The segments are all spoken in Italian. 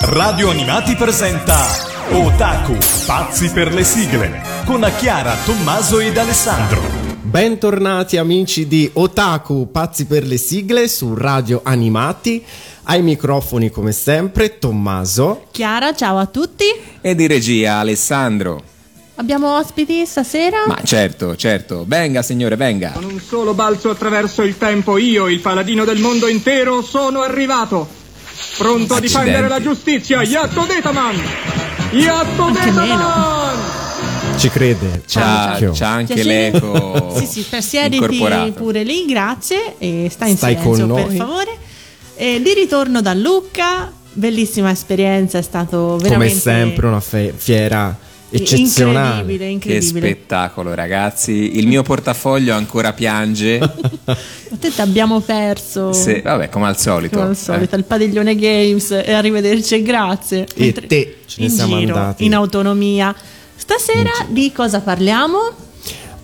Radio Animati presenta Otaku, pazzi per le sigle, con Chiara, Tommaso ed Alessandro. Bentornati amici di Otaku, pazzi per le sigle su Radio Animati. Ai microfoni come sempre Tommaso. Chiara, ciao a tutti. E di regia Alessandro. Abbiamo ospiti stasera? Ma certo, certo. Venga, signore, venga. Con un solo balzo attraverso il tempo, io, il paladino del mondo intero, sono arrivato. Pronto a difendere la giustizia, Yatto Detaman! Yatto Anche Detaman! Ci crede, c'è C'ha, occhio. c'ha anche Piacere. l'eco. Sì, sì, incorporato. pure lì, grazie. E sta in Stai silenzio, con per noi. favore. E di ritorno da Lucca, bellissima esperienza, è stato veramente... Come sempre una fe- fiera eccezionale. Incredibile, Che incredibile. spettacolo, ragazzi. Il mio portafoglio ancora piange. A te ti abbiamo perso. Se- vabbè, come al solito. Come al solito, eh. al padiglione Games e arrivederci e grazie. E Mentre- te, ce ne in siamo giro, andati. In autonomia. Stasera di cosa parliamo?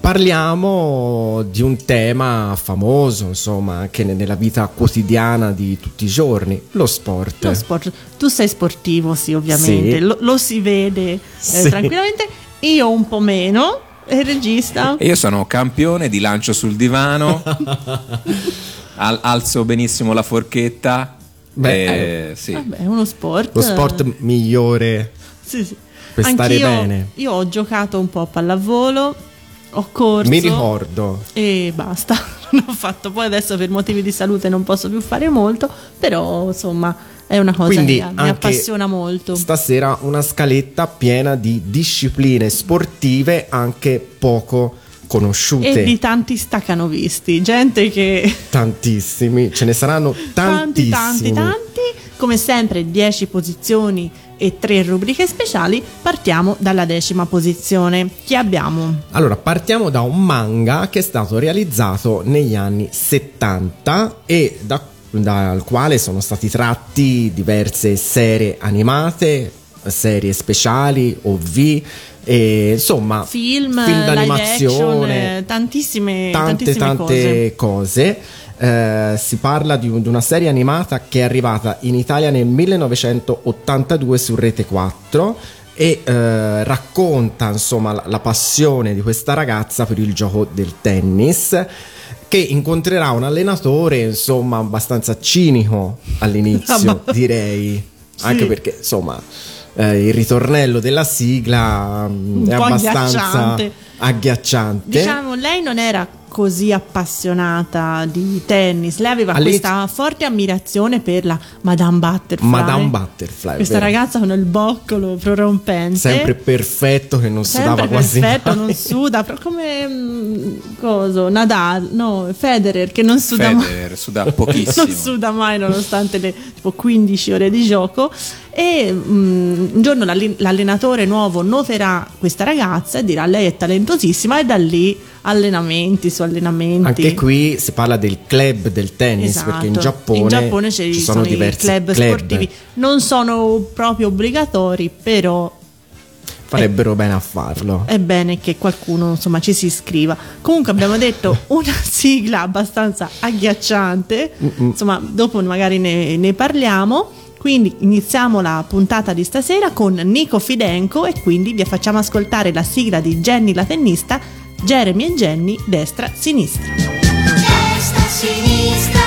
Parliamo di un tema famoso, insomma, anche ne- nella vita quotidiana di tutti i giorni, lo sport. Lo sport. Tu sei sportivo, sì, ovviamente. Sì. Lo, lo si vede eh, Sì. tranquillamente. Io un po' meno. E il regista? E io sono campione di lancio sul divano. Al- alzo benissimo la forchetta. Beh, Eh, sì. Vabbè, è uno sport. Lo sport migliore Sì, sì. per stare Anch'io- bene. Io ho giocato un po' a pallavolo. Ho corso. Mi ricordo. E basta, non ho fatto. Poi adesso per motivi di salute non posso più fare molto, però insomma è una cosa Quindi che mi appassiona molto. Stasera una scaletta piena di discipline sportive anche poco conosciute. E di tanti staccanovisti, gente che Tantissimi, ce ne saranno tanti, tantissimi. tanti, tanti. Come sempre 10 posizioni e 3 rubriche speciali. Partiamo dalla decima posizione. Chi abbiamo? Allora, partiamo da un manga che è stato realizzato negli anni 70 e da- dal quale sono stati tratti diverse serie animate, serie speciali, OV, e, insomma, Film, film d'animazione, action, tantissime, tante tantissime tante cose. Eh, si parla di, un- di una serie animata che è arrivata in Italia nel 1982 su Rete 4 e eh, racconta insomma la, la passione di questa ragazza per il gioco del tennis che incontrerà un allenatore insomma abbastanza cinico all'inizio Ah, direi Sì. anche perché insomma eh, il ritornello della sigla mm, Un è abbastanza agghiacciante. agghiacciante. Diciamo, lei non era così appassionata di tennis, lei aveva All'inizio- questa forte ammirazione per la Madame Butterfly. Madame Butterfly, Questa vero. ragazza con il boccolo prorompente. sempre perfetto che non Sempre sudava quasi perfetto, mai. non suda, però come mm, coso, Nadal, no, Federer che non suda mai. Federer suda pochissimo. non suda mai nonostante le tipo 15 ore di gioco e mm, un giorno l'allen- l'allenatore nuovo noterà questa ragazza e dirà lei è talentosissima e da lì allenamenti su allenamenti Anche qui si parla del club del tennis Esatto. perché in Giappone, In Giappone ci, sono, sono, diversi i club, sportivi non sono proprio obbligatori però farebbero bene a farlo. è bene che qualcuno insomma ci si iscriva. Comunque abbiamo detto una sigla abbastanza agghiacciante, insomma dopo magari ne, ne parliamo. Quindi iniziamo la puntata di stasera con Nico Fidenco e quindi vi facciamo ascoltare la sigla di Jenny la tennista, Jeremy e Jenny destra-sinistra. Destra, sinistra,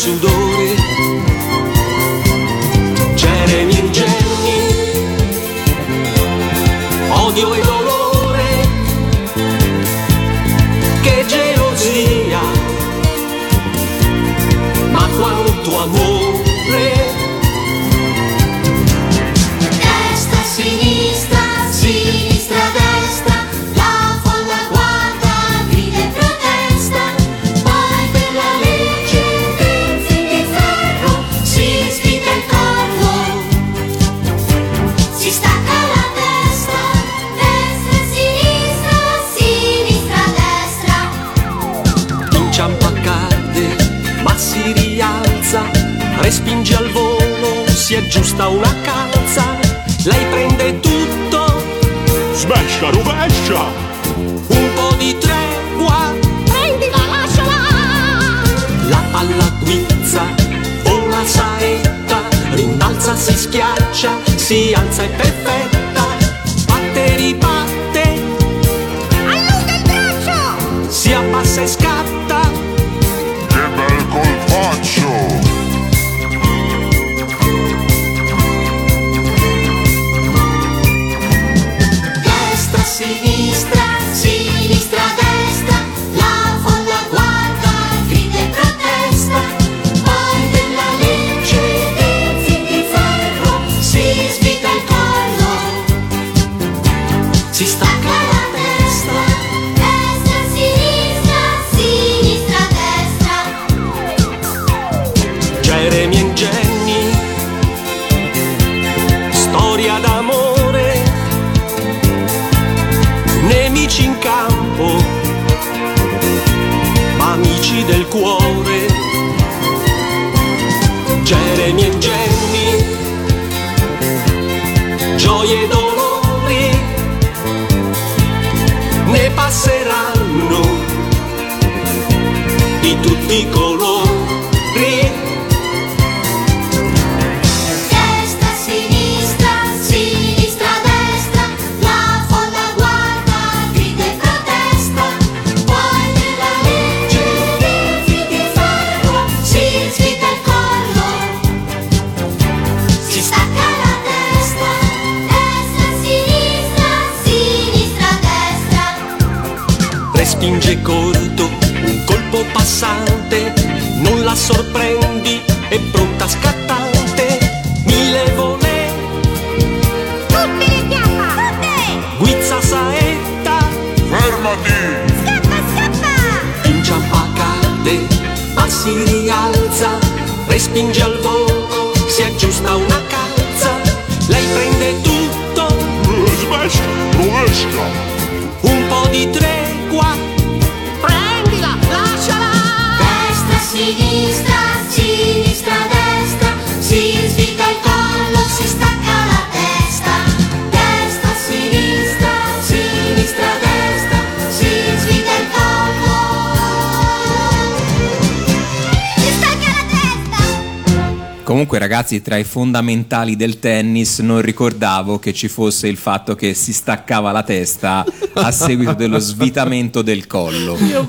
corse si aggiusta una calza, lei prende tutto, Smescia, rovescia! un po' di tregua, Prendila, lasciala! la palla guizza, vola saetta, rimbalza, si schiaccia, si alza, è perfetta, batte, ribatte, respinge al Comunque, ragazzi, tra i fondamentali del tennis non ricordavo che ci fosse il fatto che si staccava la testa a seguito dello svitamento del collo. Io.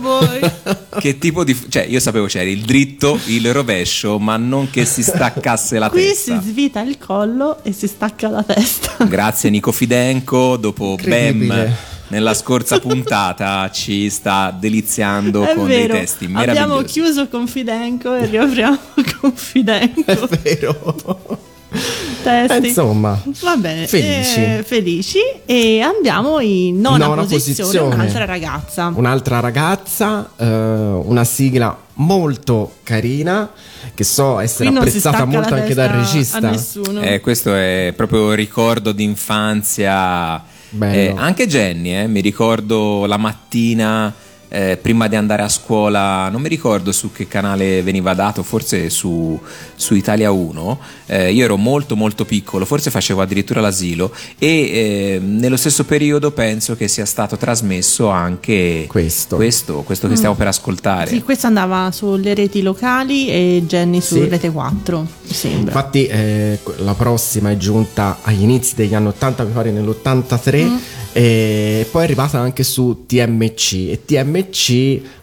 Che tipo di. cioè, io sapevo c'era il dritto, il rovescio, ma non che si staccasse la Qui testa. si svita il collo e si stacca la testa. Grazie Nico Fidenco, dopo Incredibile. Nella scorsa puntata ci sta deliziando È con vero, dei testi abbiamo meravigliosi. chiuso Confidenco e riapriamo Confidenco. Vero? Testi. Eh, insomma, Va bene, felici. eh, felici e andiamo in nona, Nona posizione, posizione. un'altra ragazza. un'altra ragazza, eh, una sigla molto carina che so essere apprezzata molto anche dal regista. Eh, questo è proprio ricordo d'infanzia. Eh, anche Jenny, eh, mi ricordo la mattina eh, prima di andare a scuola, non mi ricordo su che canale veniva dato, forse su, su Italia 1. eh, io ero molto molto piccolo, forse facevo addirittura l'asilo e eh, nello stesso periodo penso che sia stato trasmesso anche Questo. questo, questo che stiamo per ascoltare. Sì, questa andava sulle reti locali e Jenny su Sì. Rete 4, mi sembra. Infatti eh, la prossima è giunta agli inizi degli anni 80, mi pare nell'83 Mm. e poi è arrivata anche su TMC e TMC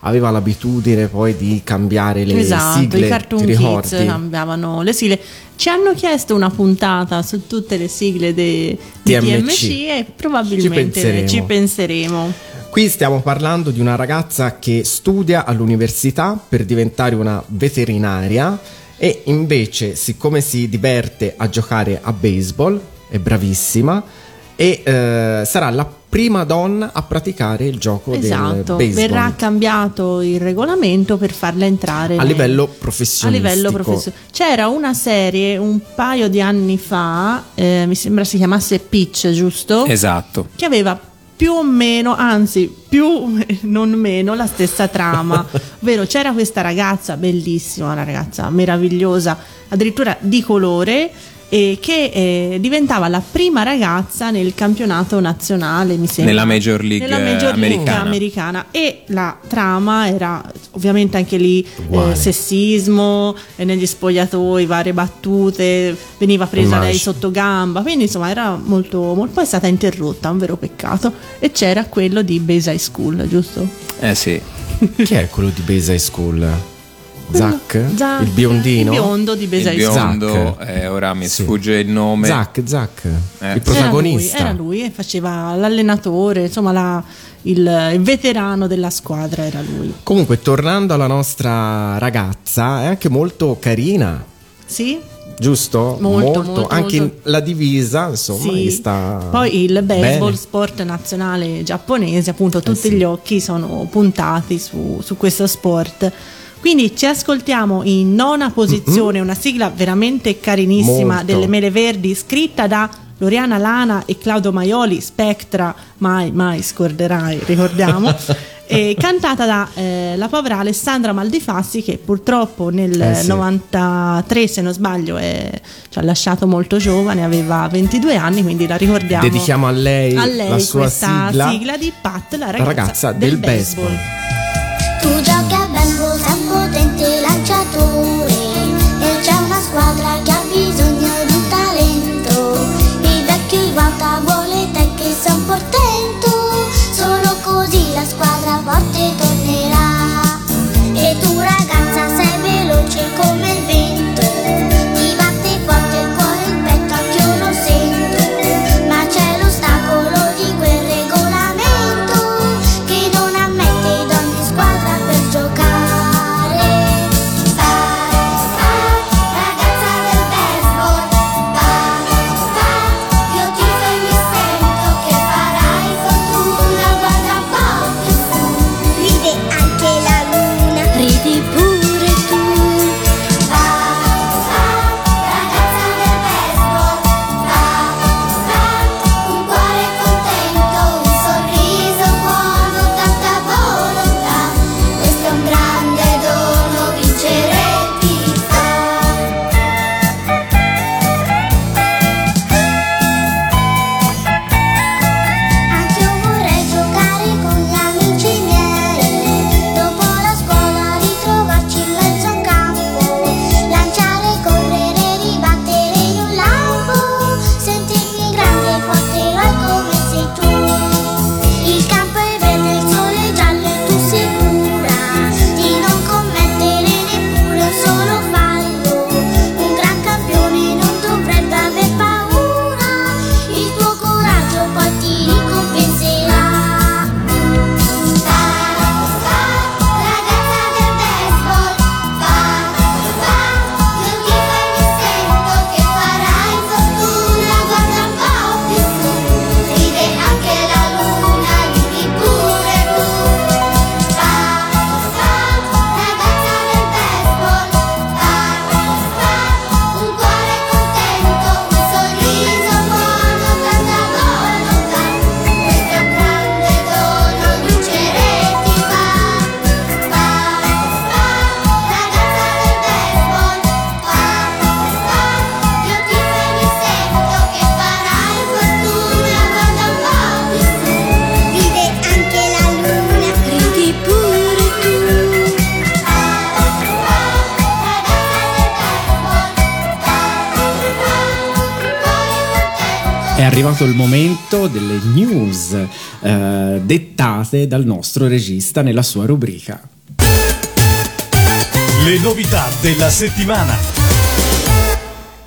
aveva l'abitudine poi di cambiare le esatto, sigle, i Cartoon ti Kids cambiavano le sigle. Ci hanno chiesto una puntata su tutte le sigle de- di TMC. TMC e probabilmente Ci penseremo. ci penseremo. Qui stiamo parlando di una ragazza che studia all'università per diventare una veterinaria e invece, siccome si diverte a giocare a baseball, è bravissima e eh, sarà la prima donna a praticare il gioco Esatto, del baseball. verrà cambiato il regolamento per farla entrare A nel- livello a professionistico. livello professionale. C'era una serie un paio di anni fa, eh, mi sembra si chiamasse Pitch, giusto? Esatto. Che aveva più o meno, anzi più non meno la stessa trama, ovvero c'era questa ragazza bellissima, una ragazza meravigliosa, addirittura di colore, e che eh, diventava la prima ragazza nel campionato nazionale, mi sembra. Nella Major League, Nella eh, Major League americana. americana. E la trama era ovviamente anche lì eh, sessismo, eh, negli spogliatoi, varie battute, veniva presa Immagino. lei sotto gamba, quindi insomma era molto, molto... Poi è stata interrotta, un vero peccato. E c'era quello di Base High School, giusto? Eh sì. Chi è quello di Base High School? Zac? Zac, Il biondino? Il biondo di biondo, Zac. eh, ora mi Sì. sfugge il nome. Zac, Zac, Eh. il protagonista. Era lui, era lui e faceva l'allenatore, insomma la- il, il veterano della squadra era lui. Comunque, tornando alla nostra ragazza, è anche molto carina, Sì? giusto? Molto, molto, anche molto. la divisa, insomma, Sì. gli sta Poi il baseball, bene. sport nazionale giapponese, appunto tutti sì. gli occhi sono puntati su, su questo sport. Quindi ci ascoltiamo in nona posizione una sigla veramente carinissima Molto. delle Mele Verdi, scritta da Loriana Lana e Claudio Maioli, Spectra, mai, mai scorderai, ricordiamo. e cantata da eh, la povera Alessandra Maldifassi che purtroppo nel Eh sì. 93 se non sbaglio è- ci ha lasciato molto giovane, aveva 22 anni, quindi la ricordiamo. Dedichiamo a lei, a lei la sua questa sigla. di Pat, la La ragazza, ragazza del, del baseball. baseball, dettate dal nostro regista nella sua rubrica. Le novità della settimana.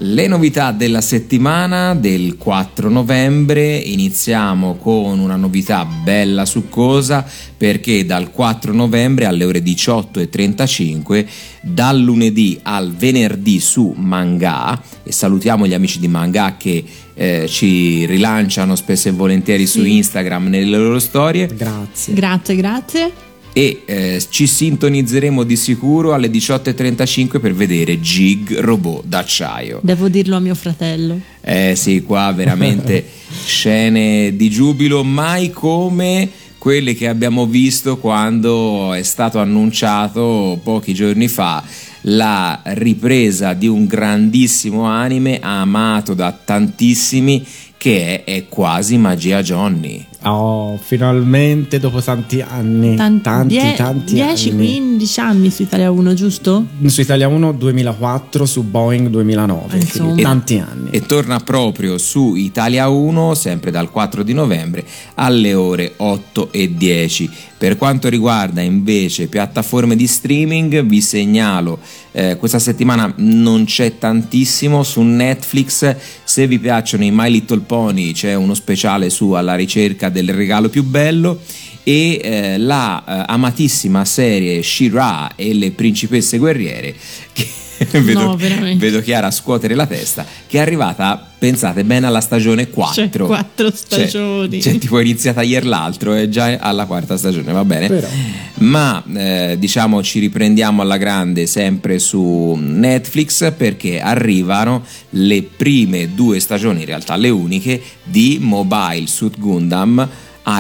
Le novità della settimana del 4 novembre iniziamo con una novità bella succosa perché dal 4 novembre alle ore 18.35 dal lunedì al venerdì su Manga e salutiamo gli amici di Manga che eh, ci rilanciano spesso e volentieri su Sì. Instagram nelle loro storie Grazie. Grazie, grazie. E eh, ci sintonizzeremo di sicuro alle 18.35 per vedere Gig Robot d'acciaio. Devo dirlo a mio fratello. Eh sì, qua veramente scene di giubilo, mai come quelle che abbiamo visto quando è stato annunciato pochi giorni fa la ripresa di un grandissimo anime amato da tantissimi che è, è quasi Magia Johnny. Oh, finalmente dopo tanti anni. Tan- tanti, die- tanti 10-15 anni su Italia 1, giusto? anni. Su Italia 1 2004, su Boeing 2009. Insomma. quindi tanti anni. E torna proprio su Italia 1, sempre dal 4 di novembre, alle ore 8 e 10. Per quanto riguarda invece piattaforme di streaming, vi segnalo, eh, questa settimana non c'è tantissimo su Netflix, se vi piacciono i My Little Pony c'è uno speciale su alla ricerca del regalo più bello. E eh, la eh, amatissima serie She-Ra e le principesse guerriere che vedo, No, vedo Chiara scuotere la testa che è arrivata pensate bene alla stagione 4 Cioè, quattro stagioni. cioè, tipo è iniziata ieri l'altro è già alla quarta stagione va bene Però. ma eh, diciamo ci riprendiamo alla grande sempre su Netflix perché arrivano le prime due stagioni in realtà le uniche di Mobile Suit Gundam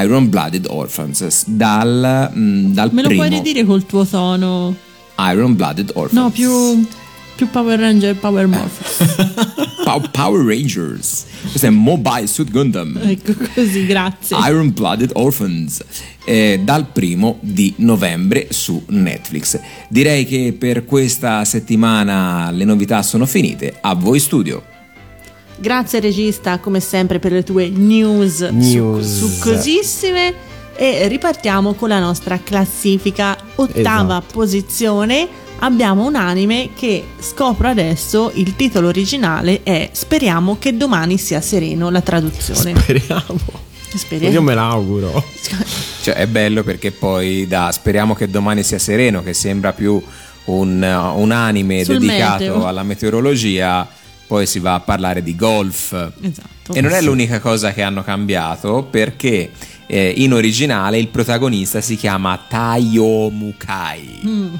Iron Blooded Orphans dal, mh, dal Me lo primo puoi ridire col tuo tono? Iron Blooded Orphans No, più, più Power Ranger, Power Morph. Pow- Power Rangers questo è Mobile Suit Gundam ecco così, grazie. Iron Blooded Orphans eh, dal primo di novembre su Netflix. Direi che per questa settimana le novità sono finite. A voi studio. Grazie regista, come sempre, per le tue news, News. Su, succosissime. E ripartiamo con la nostra classifica. Ottava Esatto. posizione. Abbiamo un anime che scopro adesso il titolo originale è Speriamo che domani sia sereno la traduzione. Speriamo. Speriamo. Io me l'auguro. Cioè, è bello perché poi da speriamo che domani sia sereno, che sembra più un, uh, un anime Sul dedicato meteo. alla meteorologia, poi si va a parlare di golf. Esatto. E non è l'unica cosa che hanno cambiato perché eh, in originale il protagonista si chiama Taiyo Mukai. Mm,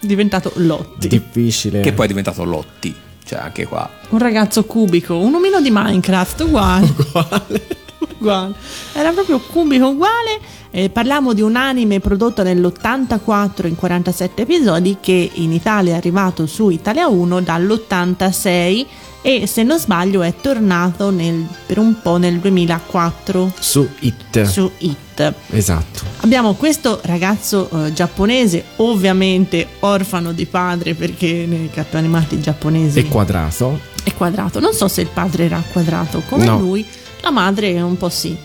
diventato Lotti. Difficile. che poi è diventato Lotti, cioè anche qua. Un ragazzo cubico, un omino di Minecraft, uguale. uguale. Era proprio cubico uguale. Eh, parliamo di un anime prodotto nell'84 in 47 episodi che in Italia è arrivato su Italia 1 dall'86 e se non sbaglio è tornato nel- per un po' nel 2004 Su It. su It. Esatto. Abbiamo questo ragazzo eh, giapponese, ovviamente orfano di padre perché nei cartoni animati giapponesi E quadrato. è quadrato. Non so se il padre era quadrato come No. lui, la madre è un po' sì.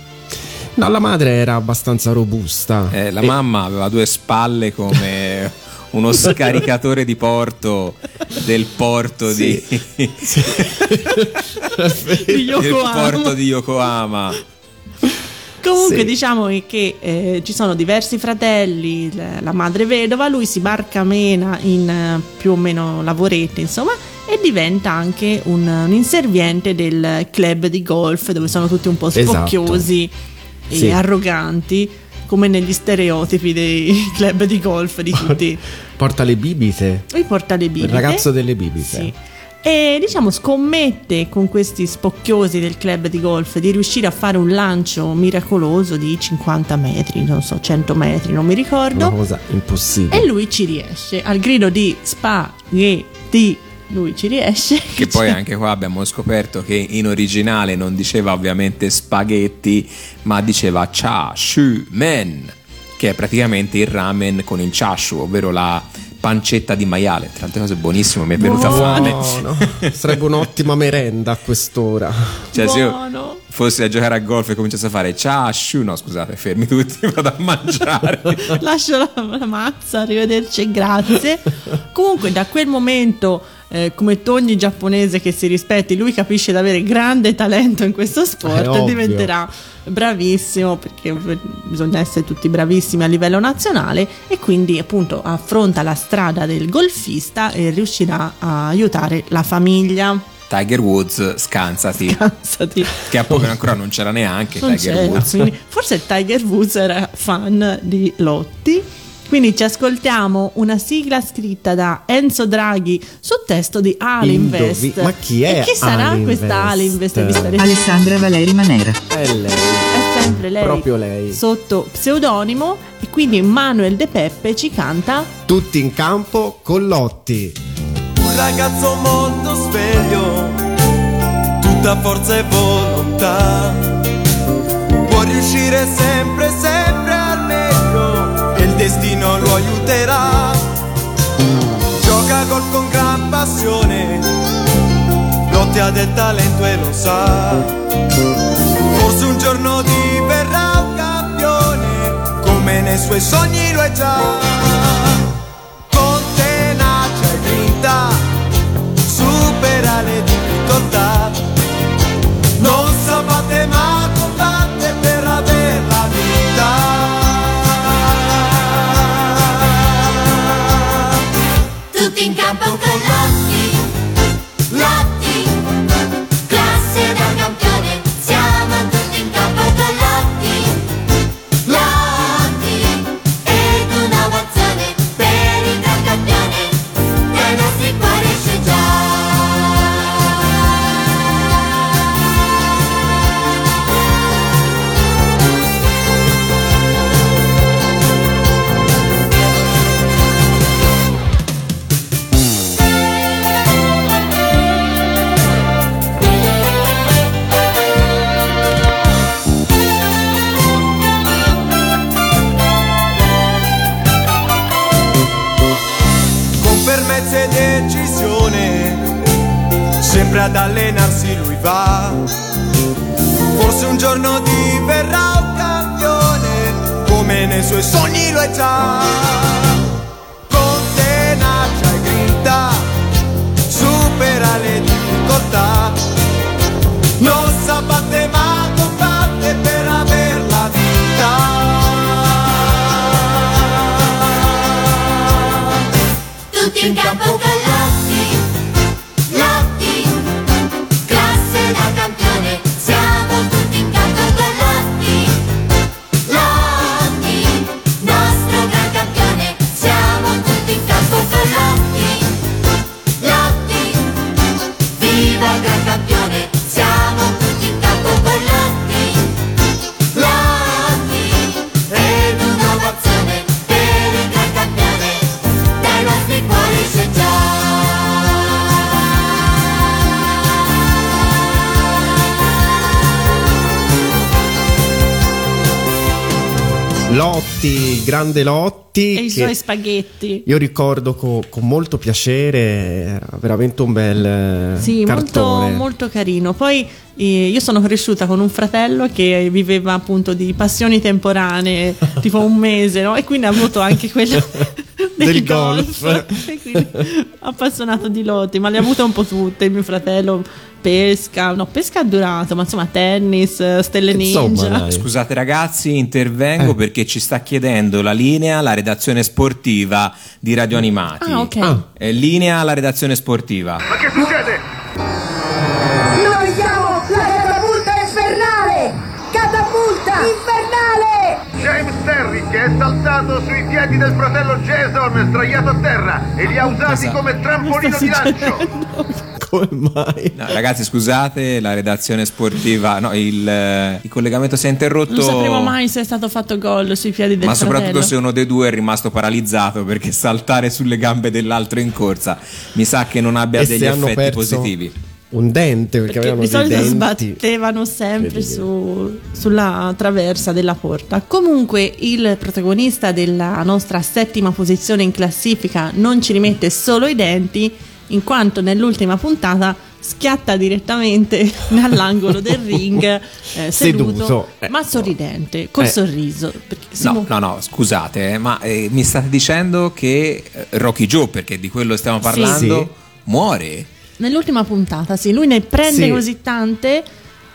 No, la madre era abbastanza robusta. Eh, la E- mamma aveva due spalle come uno scaricatore di porto del porto di Di del Yokohama. porto di Yokohama. Comunque Sì. diciamo che eh, ci sono diversi fratelli, la, madre vedova, lui si barcamena in eh, più o meno lavorette, insomma, e diventa anche un, un inserviente del club di golf dove sono tutti un po' Esatto. spocchiosi e Sì. arroganti, come negli stereotipi dei club di golf di tutti. Porta le bibite. Lui porta le bibite. Il ragazzo delle bibite. Sì. E diciamo scommette con questi spocchiosi del club di golf di riuscire a fare un lancio miracoloso di 50 metri, non so, 100 metri, non mi ricordo. Una cosa impossibile. E lui ci riesce. Al grido di spaghetti, lui ci riesce. Che poi anche qua abbiamo scoperto che in originale non diceva ovviamente spaghetti, ma diceva chashu men, che è praticamente il ramen con il chashu, ovvero la pancetta di maiale. Tra altre cose buonissimo, mi è venuta fame. Buono. Sarebbe un'ottima merenda a quest'ora. Cioè, se io Buono. fossi a giocare a golf e cominciassi a fare chashu, no scusate, fermi tutti, vado a mangiare. Lascio la, la mazza, arrivederci e grazie. Comunque, da quel momento, eh, come ogni giapponese che si rispetti, lui capisce di avere grande talento in questo sport È e diventerà bravissimo perché bisogna essere tutti bravissimi a livello nazionale e quindi appunto affronta la strada del golfista e riuscirà a aiutare la famiglia. Tiger Woods, scansati. Cansati. Che a poco ancora non c'era neanche Non Tiger c'era, Woods. quindi forse Tiger Woods era fan di Lotti. Quindi ci ascoltiamo una sigla scritta da Enzo Draghi su testo di Alinvest. Indovi- ma chi è E chi sarà Alinvest? questa Alinvest? Alessandra Valeri Manera. È lei. È sempre lei. Proprio lei. Sotto pseudonimo. E quindi Manuel De Peppe ci canta Tutti in campo con Lotti. Un ragazzo molto sveglio, tutta forza e volontà. Può riuscire sempre, sempre destino lo aiuterà. Gioca gol con gran passione, Lotti ha del talento e lo sa. Forse un giorno diverrà un campione, come nei suoi sogni lo è già con tenacia e grinta supera le difficoltà vita Tutti in Lotti, grande Lotti. e i suoi spaghetti. Io ricordo co- con molto piacere, era veramente un bel eh, Sì, molto, cartone. molto carino. Poi eh, io sono cresciuta con un fratello che viveva appunto di passioni temporanee, tipo un mese, no? E quindi ha avuto anche quello del, Del golf. Quindi appassionato di lotti, ma le ha avute un po' tutte. Mio fratello pesca, no, pesca ha durato, ma insomma tennis, eh, stelle Insomma, ninja. dai. Scusate ragazzi, intervengo Eh. perché ci sta chiedendo la linea la redazione sportiva di Radio Animati. Ah, ok. Ah. Eh, linea alla redazione sportiva. Ma che succede? Noi saltato sui piedi del fratello Jason, sdraiato a terra, e li ha usati Cosa? come trampolino di lancio. Come mai? No, ragazzi, scusate, la redazione sportiva, no, il, eh, il collegamento si è interrotto. Non sapremo mai se è stato fatto gol sui piedi del Ma fratello. soprattutto se uno dei due è rimasto paralizzato perché saltare sulle gambe dell'altro in corsa mi sa che non abbia E degli effetti positivi. Un dente perché, Perché avevano di solito denti. sbattevano sempre su- sulla traversa della porta. Comunque il protagonista della nostra settima posizione in classifica non ci rimette solo i denti, in quanto nell'ultima puntata schiatta direttamente dall'angolo del ring eh, seduto, Seduto, eh. ma sorridente, col Eh. sorriso. Perché No, no, no, scusate, eh, ma eh, mi state dicendo che eh, Rocky Joe, perché di quello stiamo parlando, Sì. muore? Nell'ultima puntata, sì, lui ne prende Sì. così tante.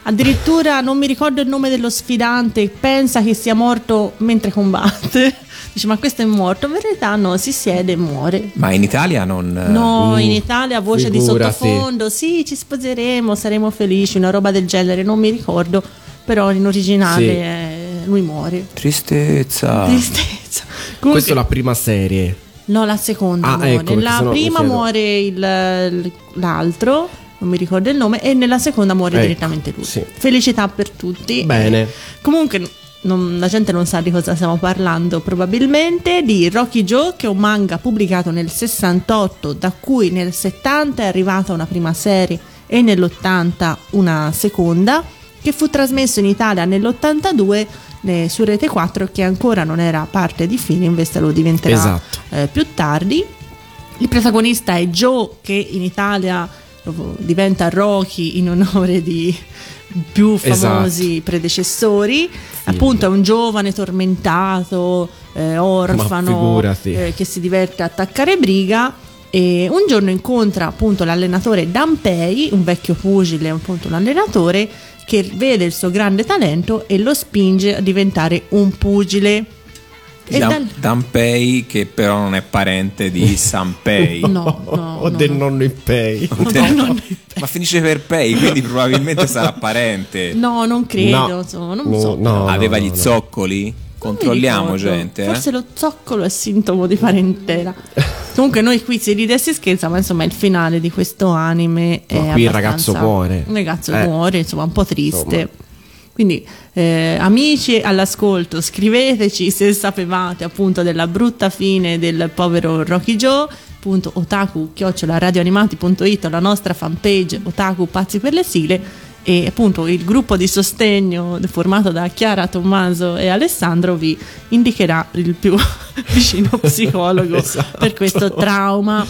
Addirittura non mi ricordo il nome dello sfidante, pensa che sia morto mentre combatte. Dice, ma questo è morto. In verità no, si siede e muore. Ma in Italia non... eh, No, uh, in Italia voce di figurati. sottofondo, sì, ci sposeremo, saremo felici, una roba del genere, non mi ricordo, però in originale Sì. eh, lui muore. Tristezza. Tristezza. Questa è la prima serie. No, la seconda Ah, muore. ecco, mi prima muore il- l'altro, non mi ricordo il nome, e nella seconda muore Ecco, direttamente lui. sì. Felicità per tutti. Bene. Comunque non- la gente non sa di cosa stiamo parlando probabilmente di Rocky Joe che è un manga pubblicato nel 68 da cui nel 70 è arrivata una prima serie e nell'80 una seconda che fu trasmesso in Italia nell'82 eh, su Rete 4 che ancora non era parte di Fininvest lo diventerà Esatto. eh, più tardi il protagonista è Joe che in Italia diventa Rocky in onore di più famosi Esatto. predecessori. Appunto è un giovane tormentato, eh, orfano, eh, che si diverte a attaccare briga. E un giorno incontra appunto l'allenatore Dampei, un vecchio pugile, appunto l'allenatore, che vede il suo grande talento e lo spinge a diventare un pugile. E dal- Danpei che però non è parente di Sanpei. No, no, o no, del no. nonno Ippei. Ma finisce per Pei, quindi probabilmente sarà parente. No, non credo, No. insomma, non No, so. no, Aveva no, gli no. zoccoli? Controlliamo, gente. eh. Forse lo zoccolo è sintomo di parentela. Comunque noi qui si ride e si scherza, ma insomma il finale di questo anime è qui il ragazzo muore. Il ragazzo Eh. muore, insomma, un po' triste. Insomma. Quindi eh, amici all'ascolto, scriveteci se sapevate appunto della brutta fine del povero Rocky Joe appunto otaku radioanimati.it la nostra fanpage otaku pazzi per le sigle e appunto il gruppo di sostegno formato da Chiara, Tommaso e Alessandro vi indicherà il più vicino psicologo Esatto. per questo trauma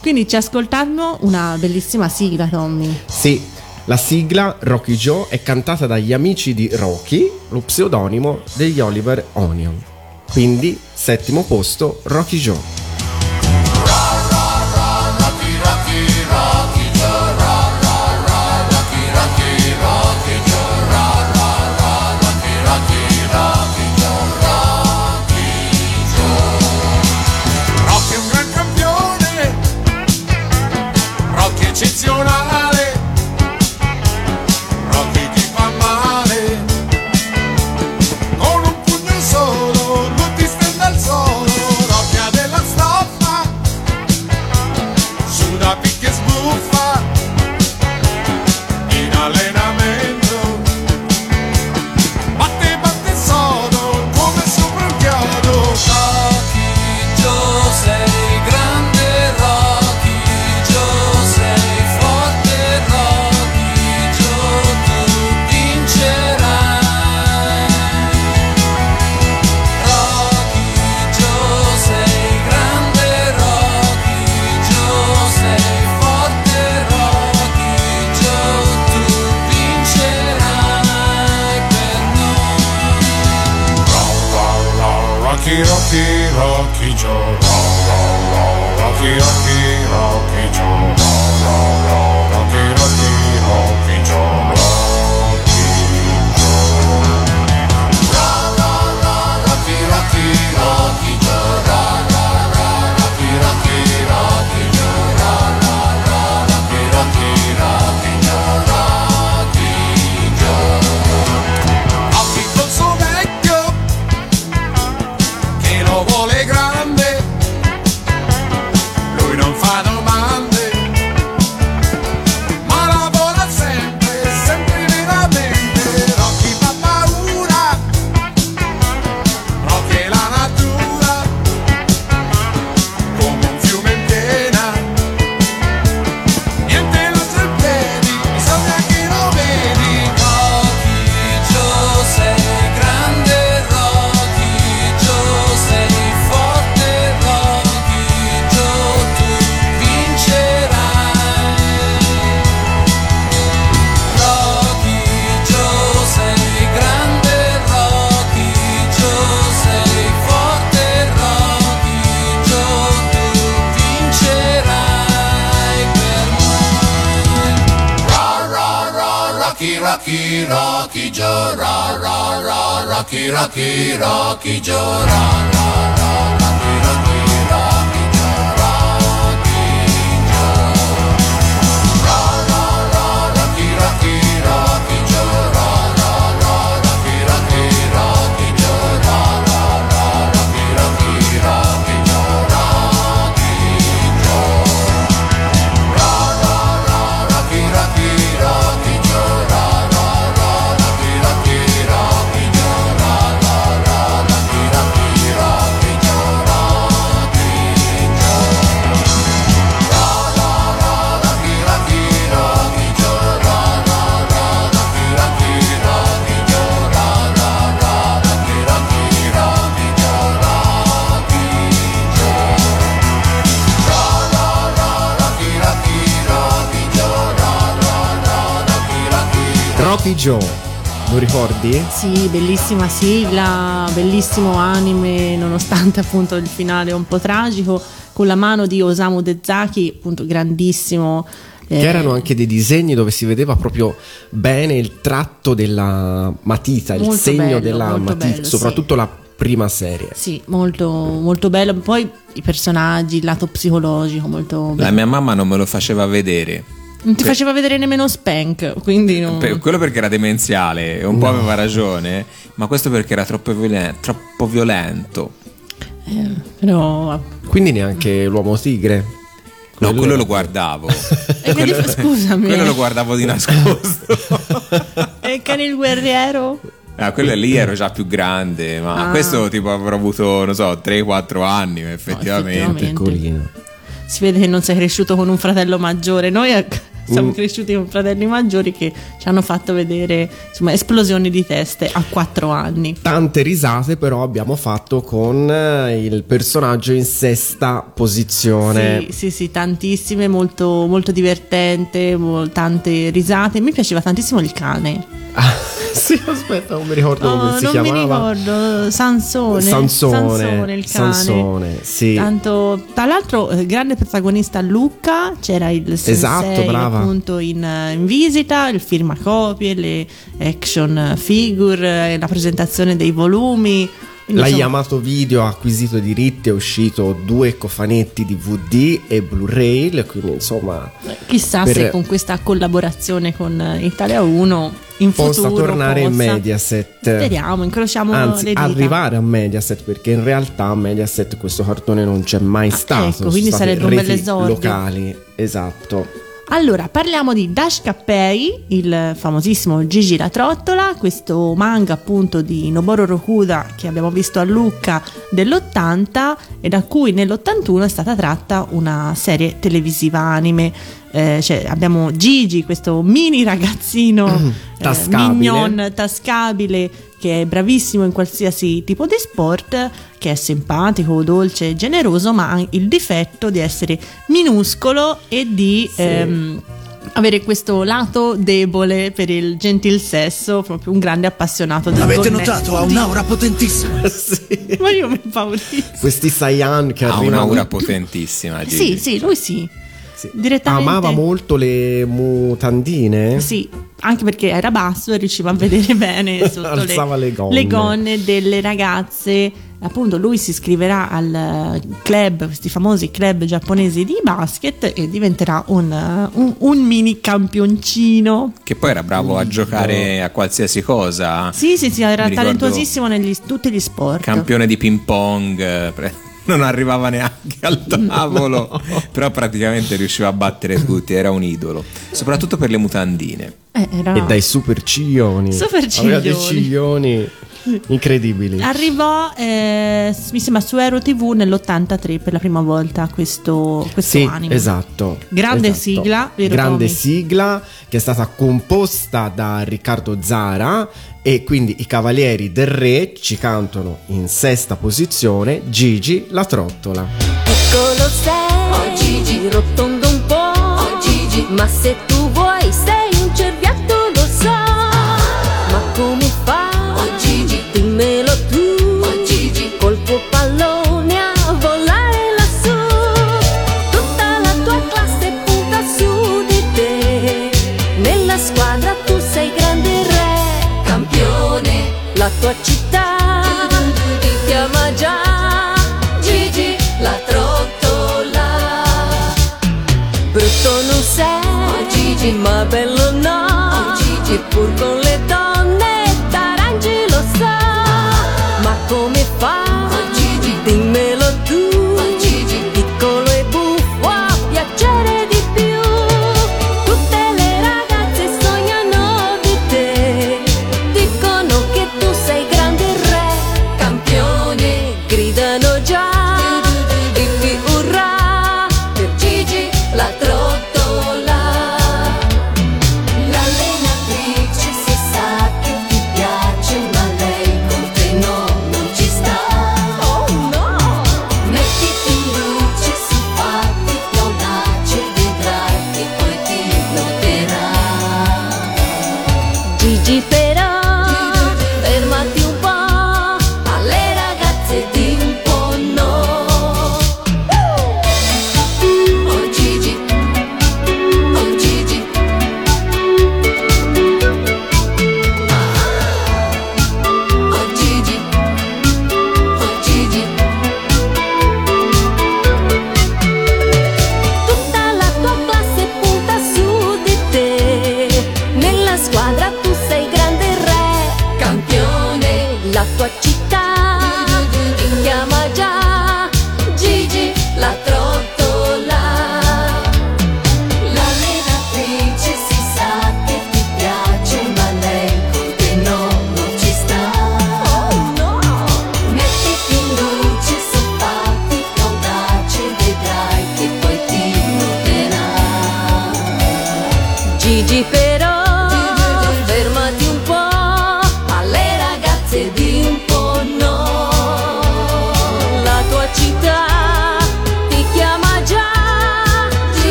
quindi ci ascoltiamo una bellissima sigla Tommy Sì, la sigla Rocky Joe è cantata dagli amici di Rocky, lo pseudonimo degli Oliver Onion. Quindi, settimo posto, Rocky Joe. Rocky Rocky Rocky Rocky Rocky Rocky Sleepy Joe, lo ricordi? Sì, bellissima sigla, bellissimo anime, nonostante appunto il finale un po' tragico, con la mano di Osamu Dezaki, appunto grandissimo. eh, Che erano anche dei disegni dove si vedeva proprio bene il tratto della matita, il Molto segno bello, della matita, bello, soprattutto la prima serie. Sì, molto, molto bello. Poi i personaggi, il lato psicologico, molto bello. La mia mamma non me lo faceva vedere. Non ti faceva vedere nemmeno Spank, quindi non... Per- quello perché era demenziale, e un po' aveva ragione, ma questo perché era troppo, violen- troppo violento. eh, però... Quindi neanche l'uomo tigre. No, quello lo guardavo. E che dif- scusami. Quello lo guardavo di nascosto. E Can il guerriero? Ah, quello lì ero già più grande, ma Ah. questo tipo avrò avuto, non so, 3-4 anni effettivamente. effettivamente. Piccolino. Si vede che non sei cresciuto con un fratello maggiore. Noi eh, siamo Mm. cresciuti con fratelli maggiori che ci hanno fatto vedere insomma, esplosioni di teste a 4 anni. Tante risate però abbiamo fatto con eh, il personaggio in sesta posizione. Sì, sì, sì, tantissime, molto, molto divertente, tante risate. Mi piaceva tantissimo il cane. sì, aspetta, non mi ricordo Oh, come si non chiamava. mi ricordo, Sansone. Sansone, il cane. Sansone, sì. Tanto, tra l'altro, eh, grande protagonista Luca, c'era il sensei Esatto, brava. appunto in, eh, in visita, il firmacopie, le action figure, eh, la presentazione dei volumi. La insomma, Yamato Video ha acquisito diritti, è uscito due cofanetti DVD e Blu-ray, quindi insomma chissà per- se con questa collaborazione con eh, Italia 1 in possa futuro tornare in possa- Mediaset. Speriamo, incrociamo Anzi, le dita. arrivare a Mediaset perché in realtà a Mediaset questo cartone non c'è mai stato. ecco, quindi sarebbe un reti bell'esordio. locali, esatto. Allora, parliamo di Dash Kappei, il famosissimo Gigi la trottola, questo manga appunto di Noboru Rokuda che abbiamo visto a Lucca dell'80 e da cui nell'81 è stata tratta una serie televisiva anime. Eh, cioè, abbiamo Gigi, questo mini ragazzino eh, Tascabile. mignon, tascabile, che è bravissimo in qualsiasi tipo di sport, che è simpatico, dolce e generoso, ma ha il difetto di essere minuscolo e di ehm, avere questo lato debole per il gentil sesso, proprio un grande appassionato del Avete cornetto. notato? Ha un'aura potentissima. Ma io mi impaurisco. Questi Saiyan che Ha arrivano un'aura potentissima. Gigi. Sì, sì, lui sì. Direttamente. Amava molto le mutandine. Sì, anche perché era basso e riusciva a vedere bene sotto Alzava le gonne. le gonne delle ragazze. Appunto, lui si iscriverà al club, questi famosi club giapponesi di basket e diventerà un, un- un mini campioncino. Che poi era bravo a giocare a qualsiasi cosa. Sì, sì, sì, era talentuosissimo negli tutti gli sport. Campione di ping pong. pre- Non arrivava neanche al tavolo, però praticamente riusciva a battere tutti, era un idolo, soprattutto per le mutandine. Eh, era- E dai super ciglioni. Super Aveva dei ciglioni. Incredibili. Arrivò, eh, mi sembra, su Aero TV nell'83 per la prima volta questo, questo Sì, anime. esatto. Grande esatto. sigla, vero Grande Tommy? sigla che è stata composta da Riccardo Zara e quindi i Cavalieri del Re ci cantano in sesta posizione Gigi la trottola. Piccolo sei, oh Gigi, rotondo un po', oh Gigi, ma se tu vuoi sei un cerbiatto,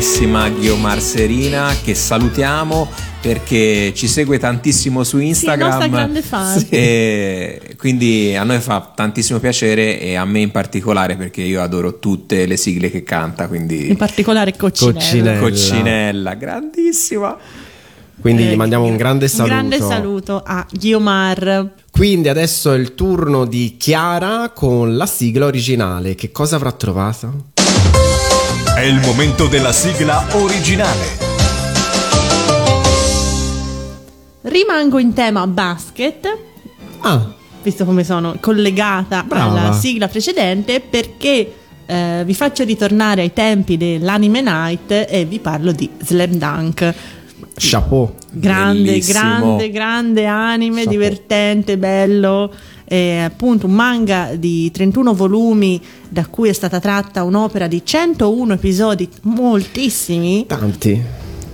grandissima Ghiomar Serina che salutiamo perché ci segue tantissimo su Instagram nostra grande fan. Sì. e quindi a noi fa tantissimo piacere e a me in particolare perché io adoro tutte le sigle che canta quindi In particolare Coccinella. Coccinella. Coccinella grandissima Quindi Eh, gli mandiamo un grande Un saluto. grande saluto a Guiomar. Quindi adesso è il turno di Chiara con la sigla originale. Che cosa avrà trovato? È il momento della sigla originale. Rimango in tema basket. Ah. Visto come sono collegata Brava. alla sigla precedente, perché eh, vi faccio ritornare ai tempi dell'anime night e vi parlo di Slam Dunk. Chapeau. Grande, Bellissimo. grande, grande anime, Chapeau. divertente, bello. È appunto un manga di 31 volumi da cui è stata tratta un'opera di 101 episodi, moltissimi. Tanti.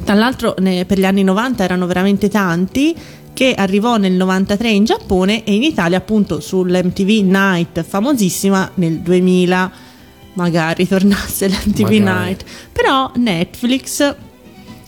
Tra l'altro per gli anni 90 erano veramente tanti che arrivò nel 93 in Giappone e in Italia appunto sull'MTV Night famosissima nel 2000 magari tornasse l'MTV. Night però Netflix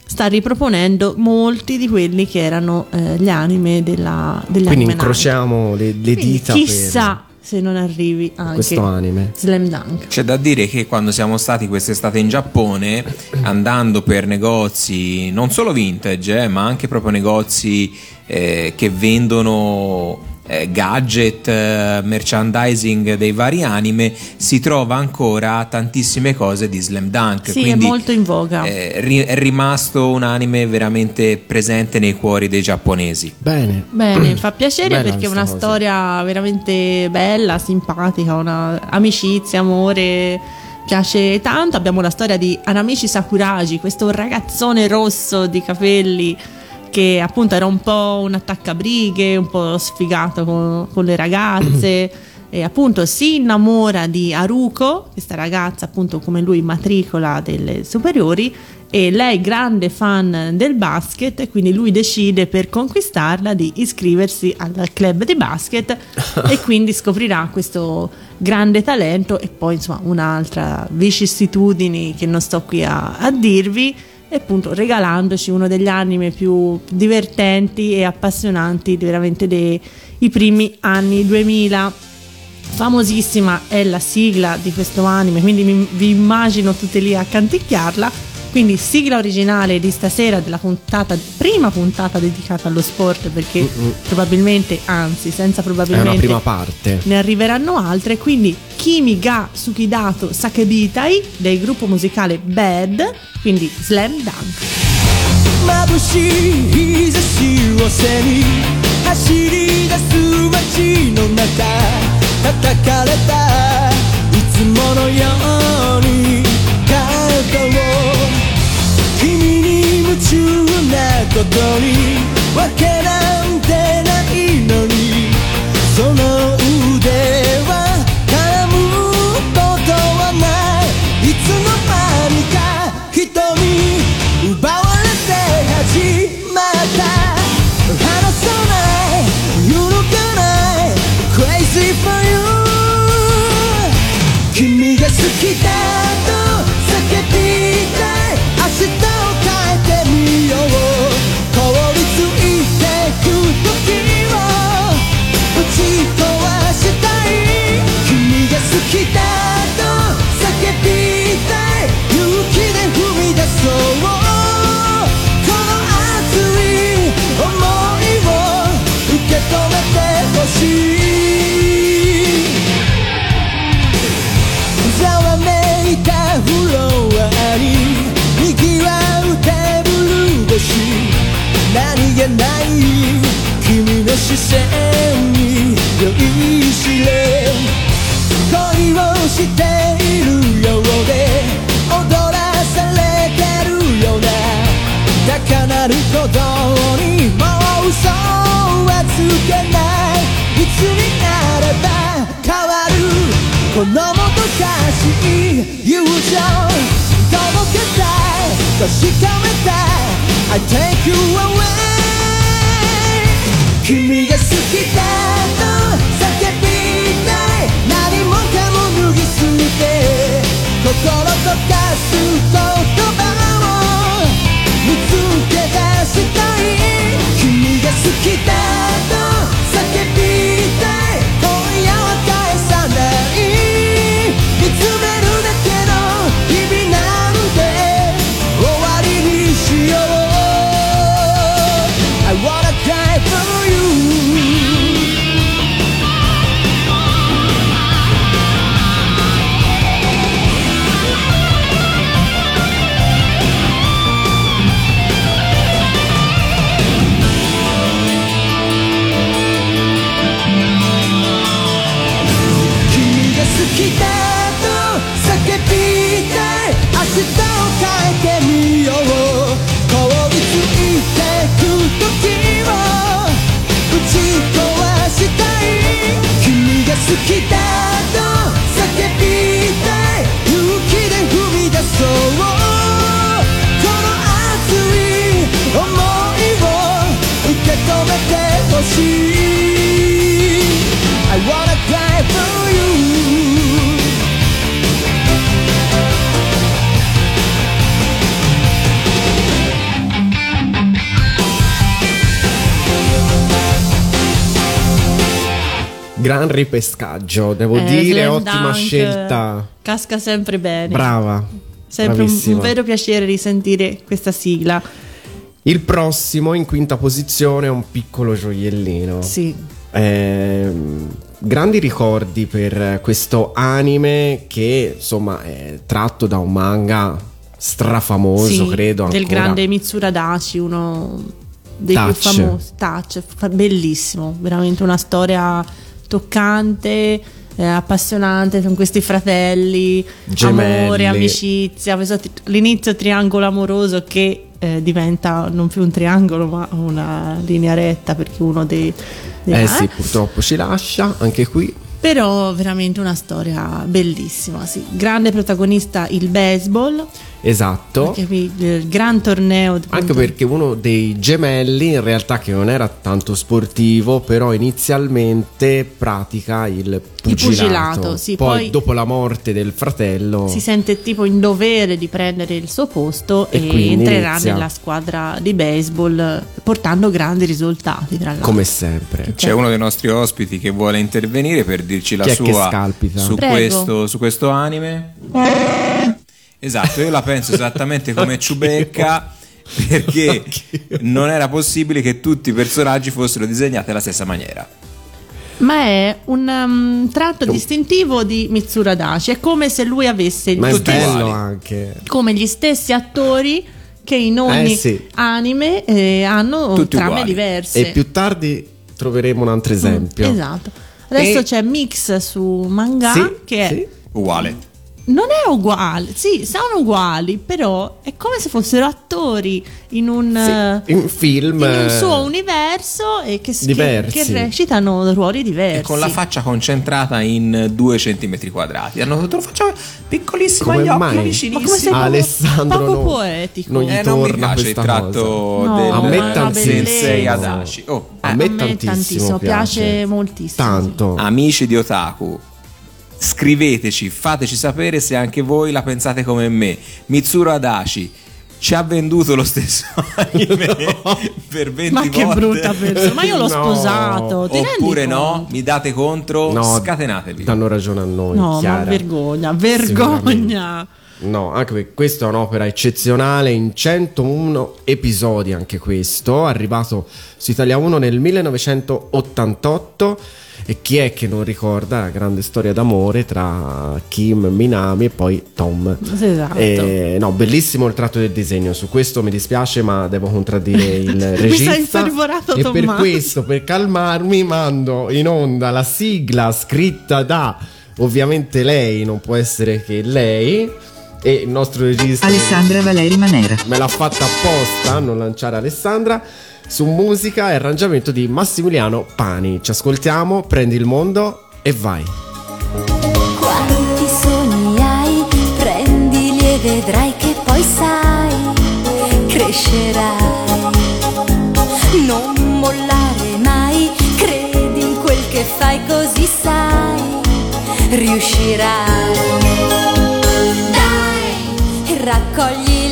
sta riproponendo molti di quelli che erano eh, gli anime della, degli Quindi anime incrociamo le, le. Quindi dita chissà se non arrivi per anche questo anime. Slam Dunk C'è da dire che quando siamo stati quest'estate in Giappone, andando per negozi non solo vintage, eh, ma anche proprio negozi eh, che vendono eh, gadget, eh, merchandising dei vari anime, si trova ancora tantissime cose di Slam Dunk. sì quindi è molto in voga eh, ri- è rimasto un anime veramente presente nei cuori dei giapponesi. Bene. Bene, fa piacere Bella perché è una cosa. storia veramente bella, simpatica, una amicizia, amore. Piace tanto. Abbiamo la storia di Anamichi Sakuragi, questo ragazzone rosso di capelli che appunto era un po' un attaccabrighe, un po' sfigato con, con le ragazze. E appunto si innamora di Haruko, questa ragazza appunto come lui matricola delle superiori e lei grande fan del basket e quindi lui decide per conquistarla di iscriversi al club di basket e quindi scoprirà questo grande talento e poi insomma un'altra vicissitudini che non sto qui a, a dirvi e appunto regalandoci uno degli anime più divertenti e appassionanti veramente dei primi anni 2000 famosissima è la sigla di questo anime, quindi mi- vi immagino tutte lì a canticchiarla. Quindi sigla originale di stasera della puntata, prima puntata dedicata allo sport, perché Mm-mm. probabilmente, anzi, senza È probabilmente una prima parte. ne arriveranno altre. Quindi Kimi ga Sukidato Sakebitai del gruppo musicale Bad, quindi Slam Dunk. 眩しい日差しを背に走り出す街の中叩かれたいつものように 夢中なことにわけなんてないのにその腕はこのもどかしい友情届けたい確かめたい。I take you away 君が好きだと叫びたい。何もかも脱ぎ捨て心溶かす言葉を見つけ出したい。君が好きだと ripescaggio, devo Eh, dire, ottima Dunk, scelta. Casca sempre bene. Brava. Sempre un, un vero piacere risentire questa sigla. Il prossimo in quinta posizione è un piccolo gioiellino. Sì. Ehm, grandi ricordi per questo anime che insomma è tratto da un manga strafamoso, Sì, credo. Del ancora. grande Mitsura Dashi, uno dei Touch. più famosi. Touch, bellissimo, veramente una storia toccante, eh, appassionante con questi fratelli, Gemelli. amore, amicizia, questo l'inizio triangolo amoroso che eh, diventa non più un triangolo ma una linea retta perché uno dei... dei Eh sì, purtroppo ci lascia anche qui. Però veramente una storia bellissima, sì. Grande protagonista il baseball, Esatto. anche qui il gran torneo. Anche appunto, perché uno dei gemelli in realtà che non era tanto sportivo, però inizialmente pratica il pugilato. pugilato, sì, poi, poi- dopo la morte del fratello si sente tipo in dovere di prendere il suo posto E e, quindi entrerà inizia. nella squadra di baseball eh, portando grandi risultati tra l'altro. come sempre. C'è uno dei nostri ospiti che vuole intervenire per dirci la Chi sua scalpita? su questo, su questo anime. Esatto, io la penso esattamente come Ciubecca perché non era possibile che tutti i personaggi fossero disegnati alla stessa maniera. Ma è un um, tratto distintivo di Mitsura Dashi, è come se lui avesse Ma è gli bello anche. come gli stessi attori che in ogni Eh, sì. anime eh, hanno Tutti trame uguali. diverse. E più tardi troveremo un altro esempio. Esatto. Adesso E- c'è Mix su manga Sì, che è sì. Uguale. Non è uguale, sì, sono uguali, però è come se fossero attori in un, eh, In film in un eh, suo universo e che, che, Diversi. che recitano ruoli diversi. E con la faccia concentrata in 2 cm quadrati. Hanno detto lo facciamo piccolissimo Come agli occhi, mai? vicinissimo. Ma come sei poco- Alessandro poco no- poetico. non gli Eh, non mi piace il tratto cosa. No, del a me tantissimo. Sensei Adachi. Oh, A A me me tantissimo, tantissimo, piace moltissimo. Tanto. Amici di Otaku, scriveteci, fateci sapere se anche voi la pensate come me. Mitsuru Adachi ci ha venduto lo stesso anime per 20 Ma che volte. brutta persona, ma io l'ho sposato, ti rendi Oppure no, conto? mi date contro, No, scatenatevi. Danno ragione a noi. No, ma Chiara. vergogna, vergogna. No, anche perché questa è un'opera eccezionale in 101 episodi anche questo, arrivato su Italia 1 nel 1988 e chi è che non ricorda la grande storia d'amore tra Kim Minami e poi Tom. Esatto. Eh, no, bellissimo il tratto del disegno, su questo mi dispiace ma devo contraddire il Mi regista. sa infervorato e per questo, per calmarmi, mando in onda la sigla scritta da ovviamente lei, non può essere che lei. E il nostro regista Alessandra Valeri Manera. me l'ha fatta apposta a non lanciare Alessandra su musica e arrangiamento di Massimiliano Pani. Ci ascoltiamo, prendi il mondo e vai. Quanti sogni hai, prendili e vedrai che poi sai, crescerai. Non mollare mai, credi in quel che fai così sai, riuscirai. Dai,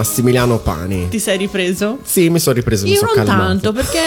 Massimiliano Pani. Ti sei ripreso? Sì, mi sono ripreso, mi Io sono non calmato. tanto, perché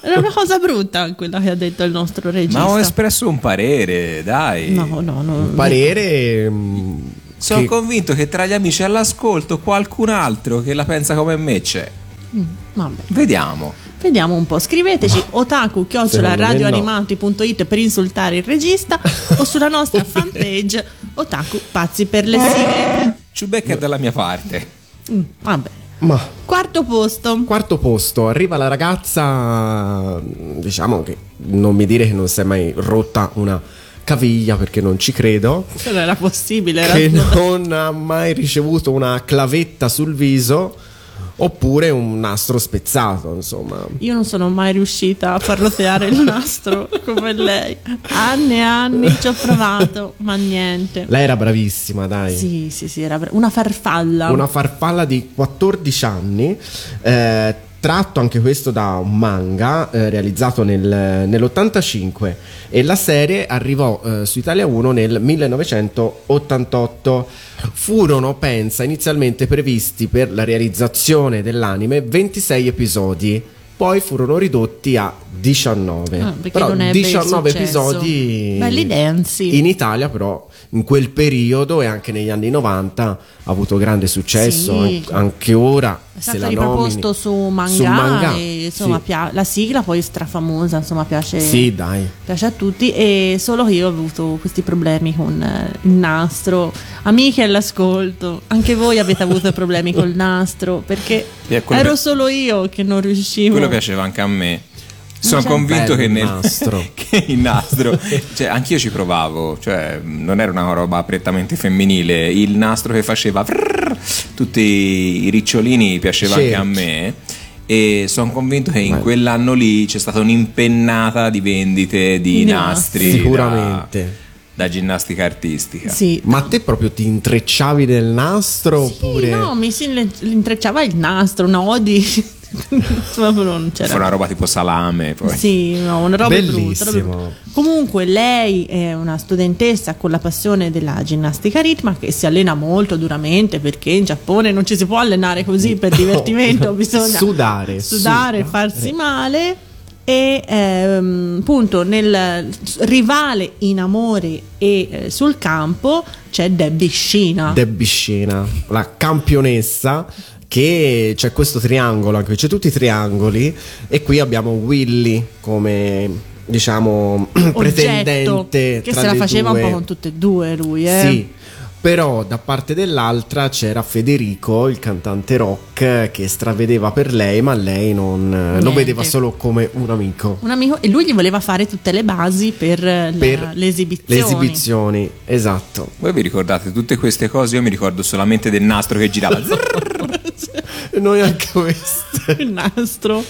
era una cosa brutta quella che ha detto il nostro regista. Ma ho espresso un parere, dai. No, no, no. Parere mm, Sono che- convinto che tra gli amici all'ascolto qualcun altro che la pensa come me c'è. Mm, vabbè. Vediamo. Vediamo un po', scriveteci otaku radioanimati.it per insultare il regista o sulla nostra fanpage otaku pazzi per le sigle. Ciubecca è dalla mia parte. Mm, vabbè. Ma Quarto posto. Quarto posto, arriva la ragazza, diciamo che non mi dire che non si è mai rotta una caviglia perché non ci credo, Se non era possibile, era che non ha mai ricevuto una clavetta sul viso oppure un nastro spezzato, insomma. Io non sono mai riuscita a farlo teare il nastro come lei. Anni e anni ci ho provato, ma niente. Lei era bravissima, dai. Sì, sì, sì, era bra- una farfalla. Una farfalla di 14 anni, eh, tratto anche questo da un manga eh, realizzato nel- nell'85 e la serie arrivò eh, su Italia 1 nel 1988. Furono, pensa, inizialmente previsti per la realizzazione dell'anime 26 episodi. Poi furono ridotti a 19. Ah, perché però non ebbe il 19 successo. episodi Belli densi. in Italia però in quel periodo e anche negli anni 90 ha avuto grande successo Sì. an- anche ora È se stato la riproposto nomini su manga, Su manga, e insomma sì. pia- la sigla poi è strafamosa, insomma piace, sì dai piace a tutti e solo io ho avuto questi problemi con eh, il nastro. Amiche all'ascolto, anche voi avete avuto problemi col nastro perché ero solo io che non riuscivo. Quello piaceva anche a me. Sono convinto che, nel, nastro. che il nastro, cioè anch'io ci provavo, cioè non era una roba prettamente femminile, il nastro che faceva vrrr, tutti i ricciolini piaceva anche a Certo. me e sono convinto che in quell'anno lì c'è stata un'impennata di vendite di Di nastri da- Sicuramente. da, ginnastica artistica. Sì. Ma te proprio ti intrecciavi nel nastro Sì, oppure no, mi si intrecciava il nastro, no, non Fu c'era. una roba tipo salame poi. Sì, no, una roba brutta, Bellissimo. roba brutta. Comunque lei è una studentessa con la passione della ginnastica ritmica che si allena molto duramente perché in Giappone non ci si può allenare così per divertimento, bisogna Sudare, sudare, sudare. farsi male e ehm, appunto nel rivale in amore e eh, sul campo c'è Debbie Scina. Debbie Scena, la campionessa che c'è questo triangolo, anche c'è tutti i triangoli e qui abbiamo Willy come diciamo oggetto pretendente che tra se la faceva due. un po' con tutte e due lui, eh. Sì. Però da parte dell'altra c'era Federico, il cantante rock, che stravedeva per lei, ma lei non, lo Niente. vedeva solo come un amico. Un amico e lui gli voleva fare tutte le basi per, eh, la- Per le esibizioni. Le esibizioni, esatto. Voi vi ricordate tutte queste cose? Io mi ricordo solamente del nastro che girava. Noi anche questo. Il nastro.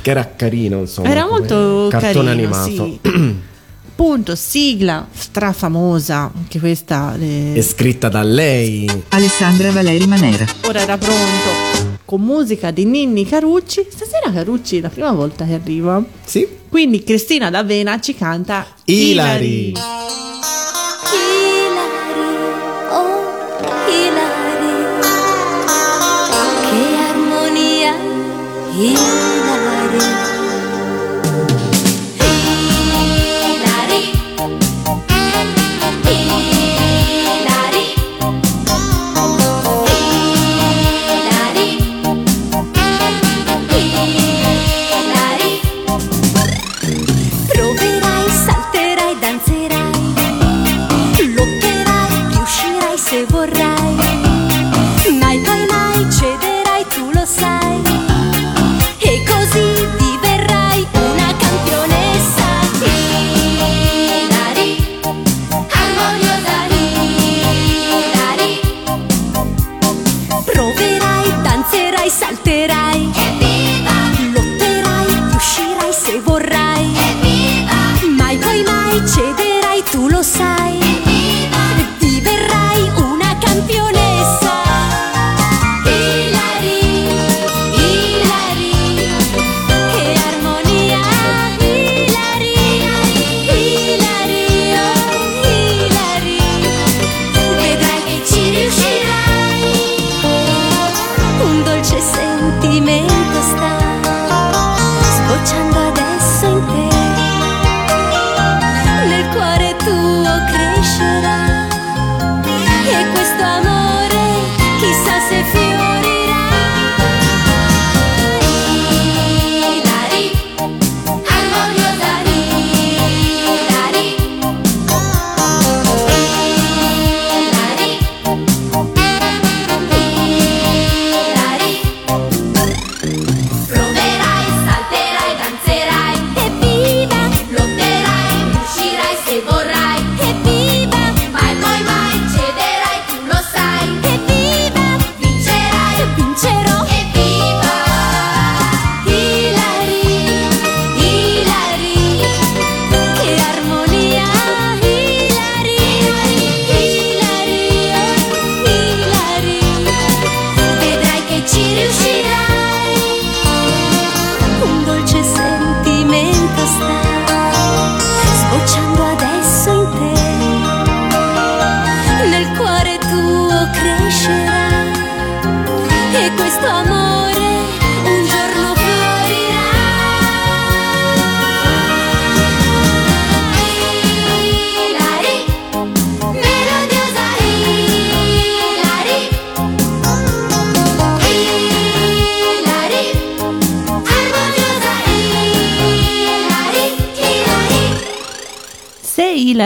Che era carino, insomma. Era molto cartone carino, animato. sì. Punto, sigla strafamosa, anche questa eh, È scritta da lei. Alessandra Valeri Manera. ora era pronto. Con musica di Ninni Carucci. Stasera Carucci è la prima volta che arriva. Sì. Quindi Cristina D'Avena ci canta Ilari. Ilari, Ilari.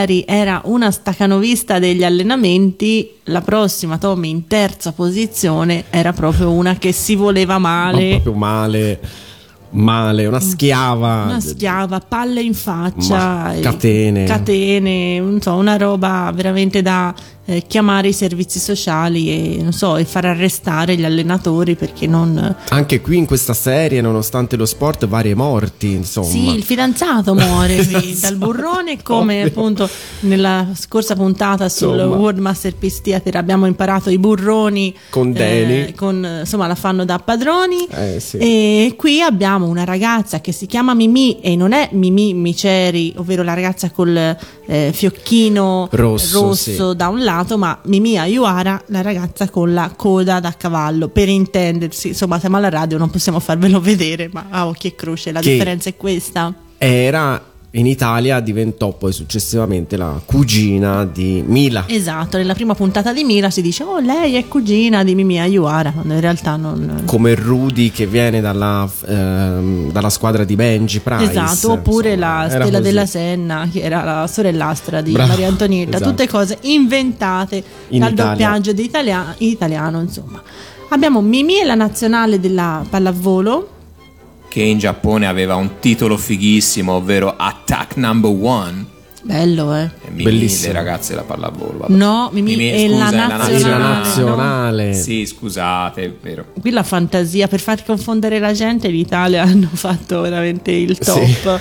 Hilary era una stacanovista degli allenamenti, la prossima Tommy in terza posizione era proprio una che si voleva Ma male. proprio male. male, una schiava. Una schiava, palle in faccia, Ma catene. catene, non so, una roba veramente da eh, chiamare i servizi sociali e, non so, e far arrestare gli allenatori perché non... Anche qui in questa serie, nonostante lo sport, varie morti, insomma. Sì, il fidanzato muore qui dal burrone, come Ovvio. appunto nella scorsa puntata sul Insomma. World Masterpiece Theater abbiamo imparato i burroni Con Dani. eh, con, insomma la fanno da padroni Eh, sì. e qui abbiamo una ragazza che si chiama Mimì e non è Mimì Miceri, ovvero la ragazza col eh, fiocchino Rosso, sì. da un lato, ma Mimì Ayuara, la ragazza con la coda da cavallo, per intendersi. Insomma, siamo alla radio, non possiamo farvelo vedere, ma a occhio e croce la Che- differenza è questa. Era in Italia, diventò poi successivamente la cugina di Mila. Esatto, nella prima puntata di Mila si dice "Oh, lei è cugina di Mimì Ayuara", quando in realtà non Come Rudy che viene dalla, ehm, dalla squadra di Benji Price. Esatto, oppure Insomma, la Stella della Senna, che era la sorellastra di Bravo, Maria Antonietta, esatto. tutte cose inventate In dal Italia. doppiaggio di italia- in italiano, insomma. Abbiamo Mimì e la nazionale della pallavolo. Che in Giappone aveva un titolo fighissimo, ovvero Attack Number One. Bello, eh. E Mimì, Bellissimo. le ragazze della pallavolo. vabbè. No, Mimì è la scusa, è nazionale. La no? nazionale. Sì, scusate, è vero. Qui la fantasia per far confondere la gente in Italia hanno fatto veramente il top.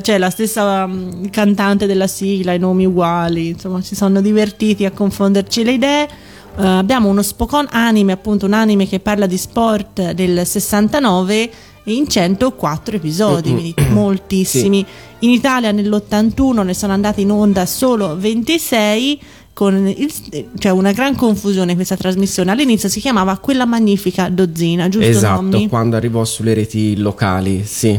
Cioè, la stessa mm, cantante della sigla, i nomi uguali, insomma, si sono divertiti a confonderci le idee. Eh, abbiamo uno Spokon anime, appunto, un anime che parla di sport del 69 in 104 episodi, quindi moltissimi. In Italia nell'81 ne sono andati in onda solo 26 con il- cioè una gran confusione questa trasmissione. All'inizio si chiamava Quella magnifica dozzina, giusto Esatto, Nommi? quando arrivò sulle reti locali, sì.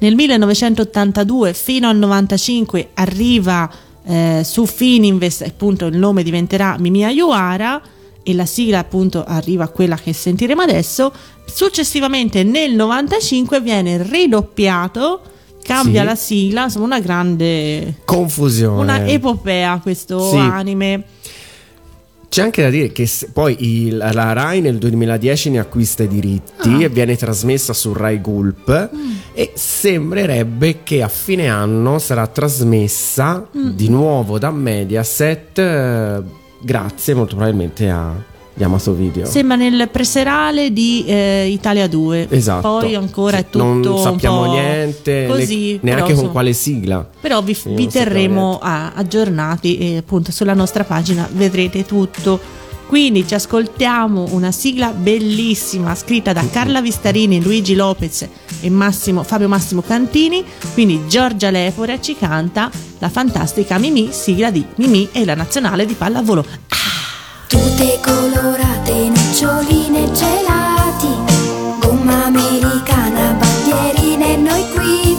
Nel 1982 fino al 95 arriva eh, su Fininvest, appunto il nome diventerà Mimia Yuara e la sigla appunto arriva a quella che sentiremo adesso. Successivamente nel 95 viene ridoppiato, cambia Sì. la sigla, insomma una grande Confusione. una epopea questo Sì. anime. C'è anche da dire che poi il- la Rai nel 2010 ne acquista i diritti Ah. e viene trasmessa su Rai Gulp Mm. e sembrerebbe che a fine anno sarà trasmessa Mm. di nuovo da Mediaset eh, grazie molto probabilmente a Yamato Video. Sembra nel preserale di eh, Italia 2. Esatto. Poi ancora è tutto non sappiamo niente, ne- così, neanche però, con quale sigla. Però vi, Sì, vi terremo a- aggiornati e appunto sulla nostra pagina vedrete tutto. Quindi ci ascoltiamo una sigla bellissima scritta da Carla Vistarini, Luigi Lopez e Massimo- Fabio Massimo Cantini. Quindi Giorgia Lepore ci canta la fantastica Mimì, sigla di Mimì e la nazionale di pallavolo. Tutte colorate, noccioline, gelati, gomma americana, bandierine, noi qui.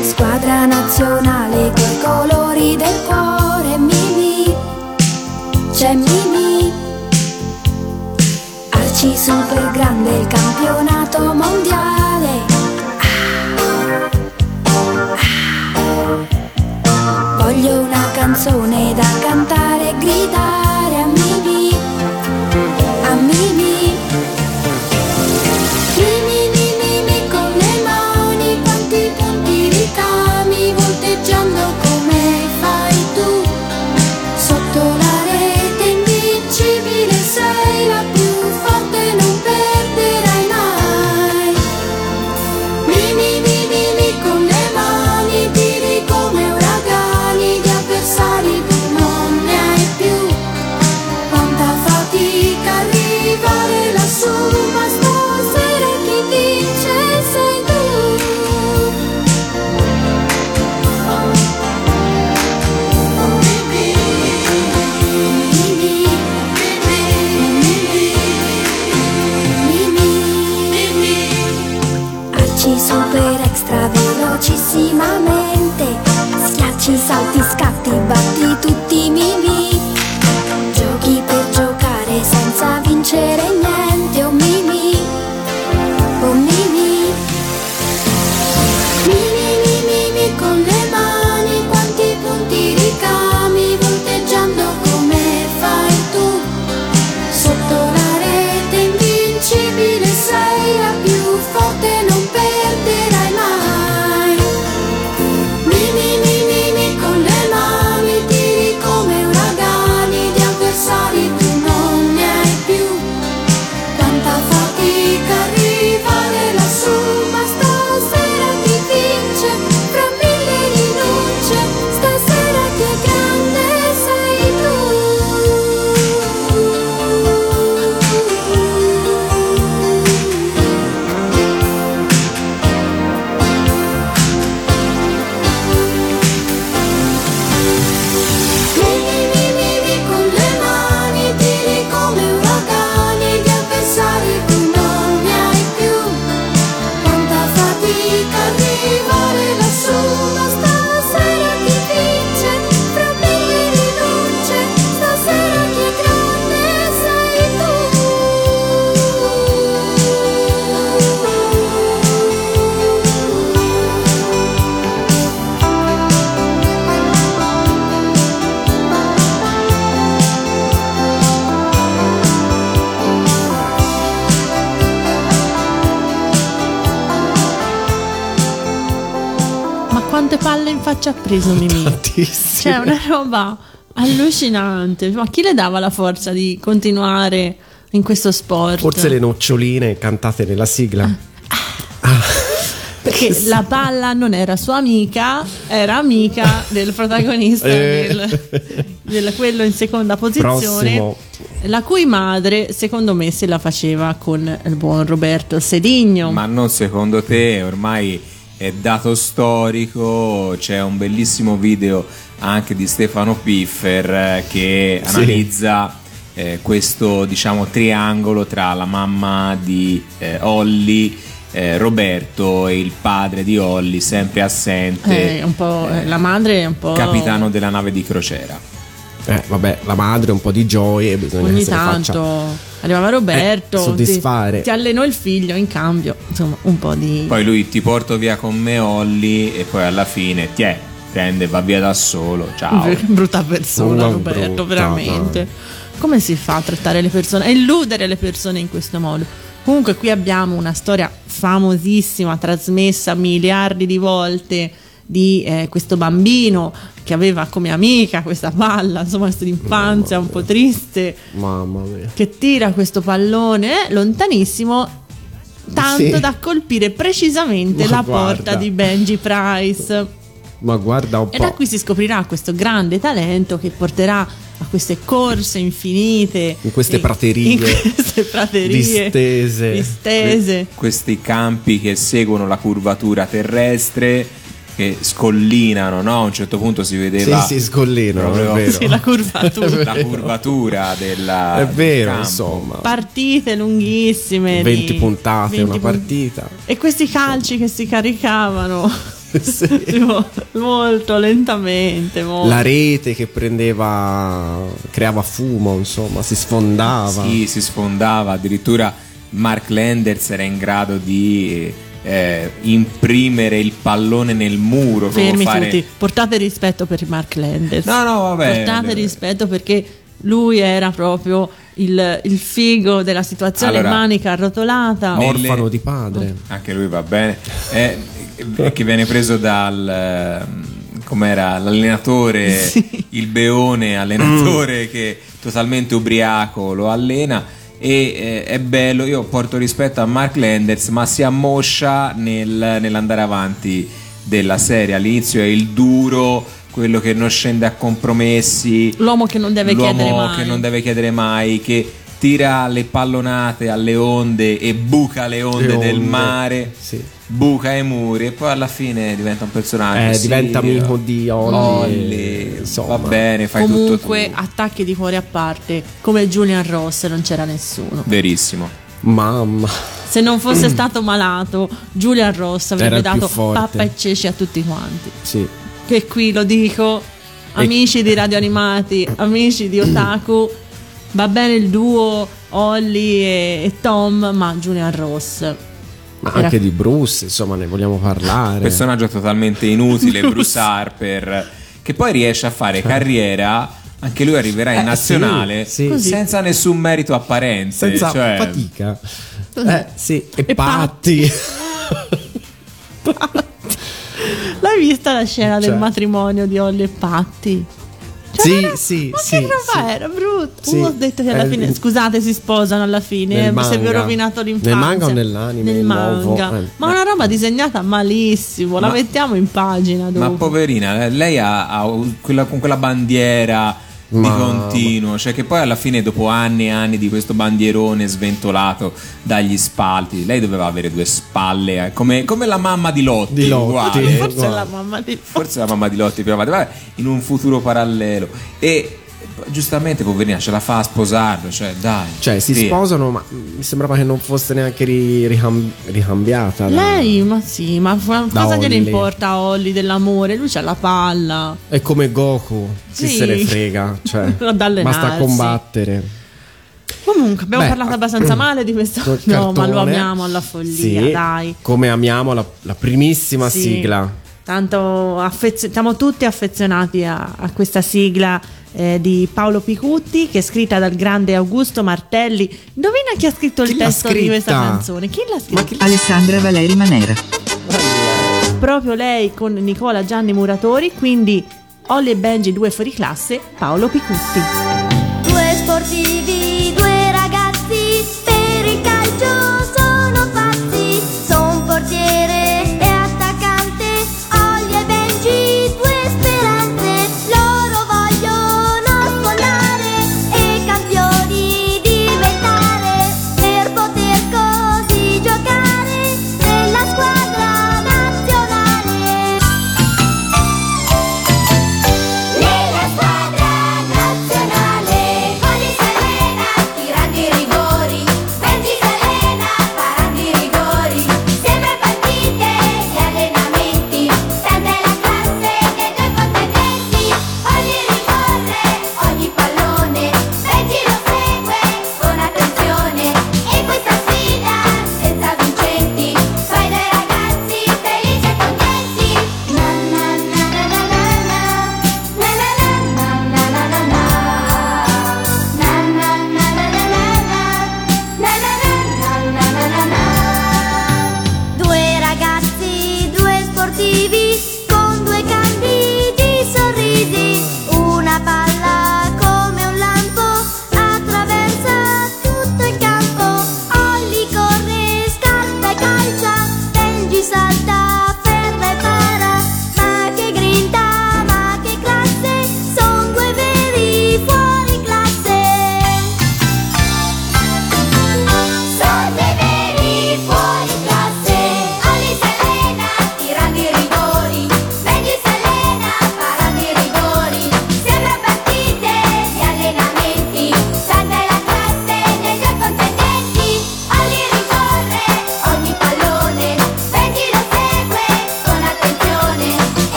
Squadra nazionale coi colori del cuore, Mimi, c'è Mimi. Arci super grande, il campionato mondiale. Ah. Voglio una canzone da cantare roba allucinante. Ma chi le dava la forza di continuare in questo sport? Forse le noccioline cantate nella sigla. Perché la palla non era sua amica, era amica del protagonista, Eh. del, del- quello in seconda posizione, Prossimo. la cui madre, secondo me, se la faceva con il buon Roberto Sedigno. Ma non secondo te, ormai è dato storico, c'è un bellissimo video anche di Stefano Piffer eh, che Sì. analizza eh, questo diciamo triangolo tra la mamma di eh, Olli, eh, Roberto e il padre di Olli, sempre assente, Eh, un po', eh, la madre è un po'. capitano della nave di crociera. Eh, vabbè, la madre un po' di gioie, bisogna Ogni tanto faccia. arrivava Roberto, Eh, soddisfare. ti, ti allenò il figlio in cambio, insomma, un po' di. Poi lui ti porto via con me Olli e poi alla fine ti è, prende, va via da solo, ciao. brutta persona, Una Roberto, brutta, veramente. Come si fa a trattare le persone, a illudere le persone in questo modo? Comunque, qui abbiamo una storia famosissima, trasmessa miliardi di volte di eh, questo bambino che aveva come amica questa palla, insomma, questa infanzia un po' triste, Mamma mia. che tira questo pallone lontanissimo, tanto Sì. da colpire precisamente Ma la guarda. porta di Benji Price. Ma guarda un E da po'. qui si scoprirà questo grande talento che porterà a queste corse infinite In queste praterie in queste praterie distese. distese. questi campi che seguono la curvatura terrestre che scollinano, no? A un certo punto si vedeva Sì, sì, scollinano, proprio è vero. Sì, la curvatura. la curvatura della È vero, del campo. insomma. partite lunghissime 20 di- puntate, 20 una pun- partita. e questi calci che si caricavano Sì. tipo, molto lentamente molto. La rete che prendeva, creava fumo, insomma, si sfondava. Sì, si sfondava, addirittura Mark Landers era in grado di eh, imprimere il pallone nel muro. fermi fare- tutti portate rispetto per Mark Landers No, no, vabbè. portate rispetto perché lui era proprio il, il figo della situazione Allora, manica arrotolata nelle- Orfano di padre. Anche lui va bene. Eh, che viene preso dal ehm, com'era l'allenatore, il beone allenatore che totalmente ubriaco lo allena. E eh, è bello, io porto rispetto a Mark Landers, ma si ammoscia nel- nell'andare avanti della serie. All'inizio è il duro, quello che non scende a compromessi, l'uomo che non deve l'uomo chiedere mai che non deve chiedere mai, che tira le pallonate alle onde e buca le onde, Le del onde, mare, sì. Buca i muri e poi alla fine diventa un personaggio. Eh, sì, diventa amico di Olli. Olli, insomma. va bene, fai tutto comunque attacchi di cuore a parte come Julian Ross non c'era nessuno Verissimo. Mamma. se non fosse stato malato Julian Ross avrebbe Era dato forte. pappa e ceci a tutti quanti Sì. che qui lo dico amici di Radio Animati amici di Otaku va bene il duo Olli e, e Tom ma Julian Ross Ma Era- anche di Bruce, insomma, ne vogliamo parlare. Personaggio totalmente inutile, Bruce Harper, che poi riesce a fare carriera. Anche lui arriverà in Eh, nazionale sì, sì. Senza nessun merito apparente. Senza cioè, fatica. Eh, sì. E, E Patti. l'hai vista la scena del Cioè. matrimonio di Olli e Patti? Cioè, Sì, era- sì, ma sì, che roba sì. era brutto Sì. ho detto che alla Eh, fine scusate si sposano alla fine eh, mi si è manga. rovinato l'infanzia Nel manga o nell'anime nel manga Eh. ma una roba disegnata malissimo la Ma- mettiamo in pagina dopo Ma poverina, lei ha, ha quella, con quella bandiera di Ma- continuo, cioè che poi alla fine dopo anni e anni di questo bandierone sventolato dagli spalti, lei doveva avere due spalle, eh, come, come la mamma di Lotti, Di Lotti. uguale. Forse guarda. la mamma di Forse la mamma di Lotti però vabbè, in un futuro parallelo e giustamente poverina ce la fa a sposarlo, cioè dai. Cioè, si via. sposano, ma mi sembrava che non fosse neanche ri- ricam- ricambiata. da- lei ma sì ma cosa gliene importa a Olli dell'amore lui c'ha la palla È come Goku, chi Sì. se ne frega. Cioè, basta combattere. comunque abbiamo Beh, parlato abbastanza male di questo no ma lo cartone. amiamo alla follia Sì, dai Come amiamo la, la primissima Sì. sigla. Tanto affezio- siamo tutti affezionati a, a questa sigla eh, di Paolo Picutti che è scritta dal grande Augusto Martelli. Indovina chi ha scritto il Chi l'ha testo di questa scritta? canzone? Chi l'ha scritta? Alessandra Valeri Manera. proprio lei con Nicola Gianni Muratori, quindi Olli e Benji, due fuori classe, Paolo Picutti. Due sportivi,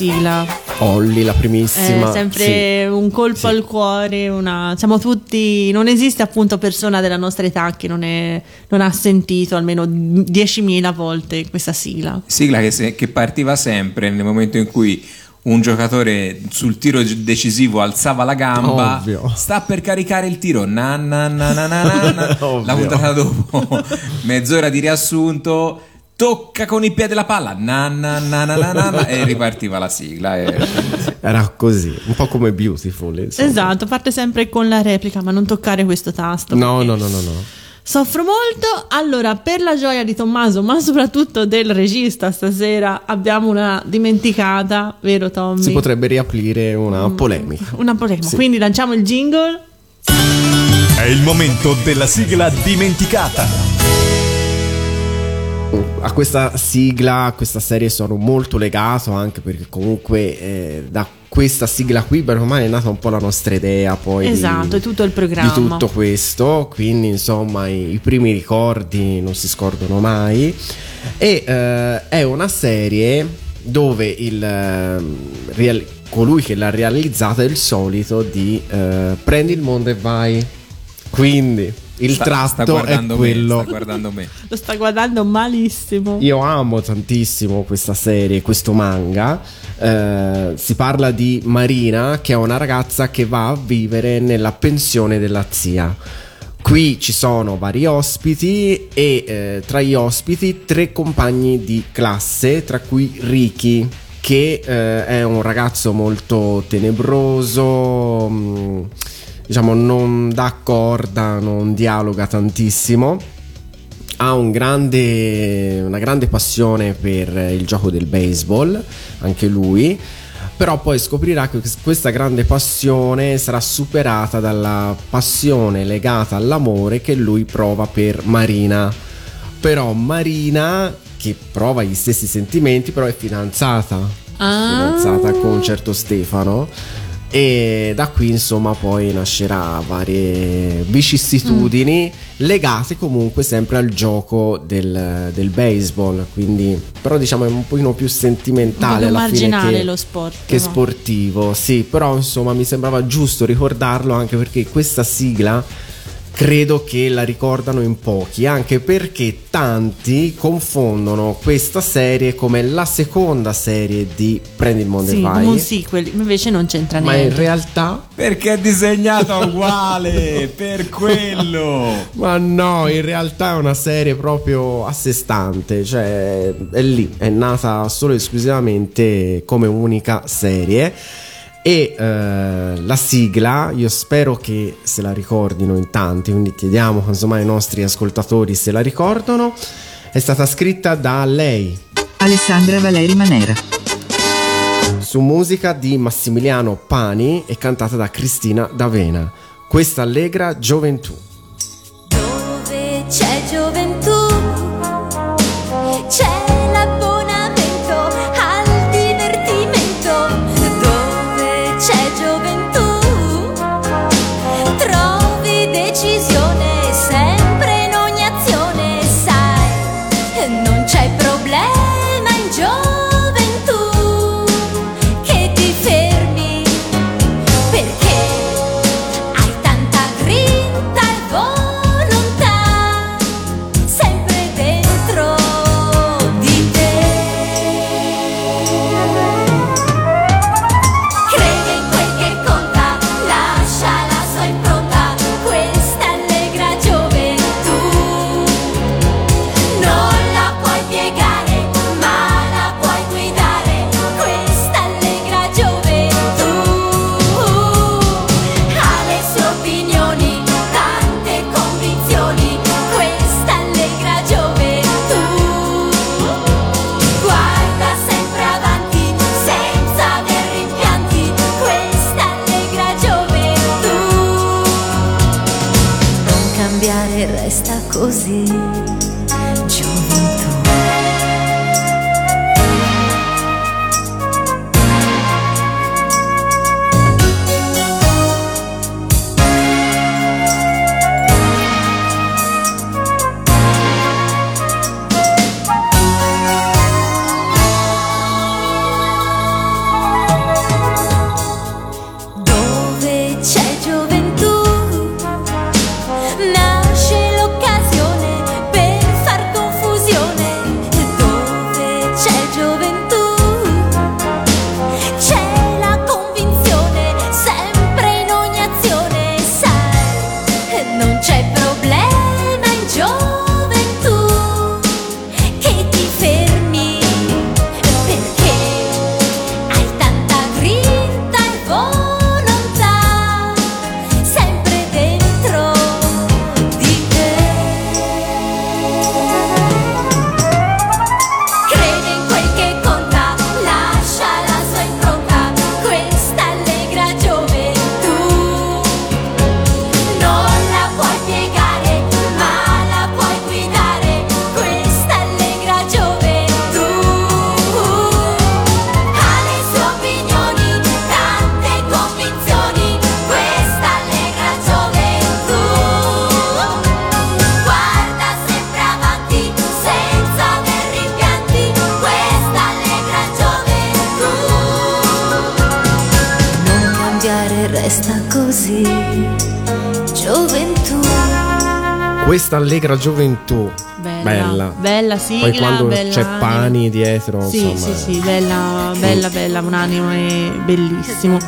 sigla. Olli, la primissima. È sempre un colpo al cuore, una... siamo tutti, non esiste appunto persona della nostra età che non, è- non ha sentito almeno 10.000 volte questa sigla. Sigla che, se- che partiva sempre nel momento in cui un giocatore sul tiro decisivo alzava la gamba, Ovvio. sta per caricare il tiro, na na na na na la puntata dopo, mezz'ora di riassunto, tocca con il piede la palla, na na na na na, na, na, e ripartiva la sigla. e- Era così, un po' come Beautiful. insomma. Esatto, parte sempre con la replica, ma non toccare questo tasto. No, no, no, no, no. Soffro molto. Allora, per la gioia di Tommaso, ma soprattutto del regista, stasera abbiamo una dimenticata, vero Tommy? Si potrebbe riaprire una Mm. polemica. Una polemica. Sì. Quindi lanciamo il jingle. È il momento della sigla dimenticata. A questa sigla, a questa serie sono molto legato anche perché comunque eh, da questa sigla qui bene o male è nata un po' la nostra idea poi di- Esatto, è tutto il programma. di tutto questo, quindi insomma i, i primi ricordi non si scordano mai e eh, è una serie dove il ehm, real- colui che l'ha realizzata è il solito di eh, prendi il mondo e vai. Quindi il Sta- tratto sta è guardando me, quello sta guardando me. Lo sta guardando malissimo. io amo tantissimo questa serie, questo manga. Eh, si parla di Marina, che è una ragazza che va a vivere nella pensione della zia. Qui ci sono vari ospiti e eh, tra gli ospiti tre compagni di classe, tra cui Ricky, che eh, è un ragazzo molto tenebroso, mm, diciamo non dà corda, non dialoga tantissimo ha un grande, una grande passione per il gioco del baseball, anche lui. Però poi scoprirà che questa grande passione sarà superata dalla passione legata all'amore che lui prova per Marina. Però Marina che prova gli stessi sentimenti, però è fidanzata. Ah. Fidanzata con un certo Stefano. E da qui insomma poi nascerà varie vicissitudini legate comunque sempre al gioco del, del baseball. Quindi, però diciamo è un pochino più sentimentale alla fine marginale che, lo sport. che no? sportivo. Sì, però insomma mi sembrava giusto ricordarlo anche perché questa sigla credo che la ricordano in pochi, anche perché tanti confondono questa serie come la seconda serie di Prendi il mondo Sì, e vai. un sequel, invece non c'entra Ma in niente. realtà Perché è disegnata uguale, per quello. Ma no, in realtà è una serie proprio a sé stante, cioè è lì, è nata solo e esclusivamente come unica serie. E eh, la sigla, io spero che se la ricordino in tanti, quindi chiediamo insomma ai nostri ascoltatori se la ricordano, è stata scritta da lei Alessandra Valeri Manera. su musica di Massimiliano Pani e cantata da Cristina D'Avena. Questa allegra gioventù. Così, gioventù. Questa allegra gioventù. Bella, Bella. bella sigla, Poi quando bella c'è anima. pani dietro, Sì, insomma. sì, sì, bella, bella, bella, un anime bellissimo.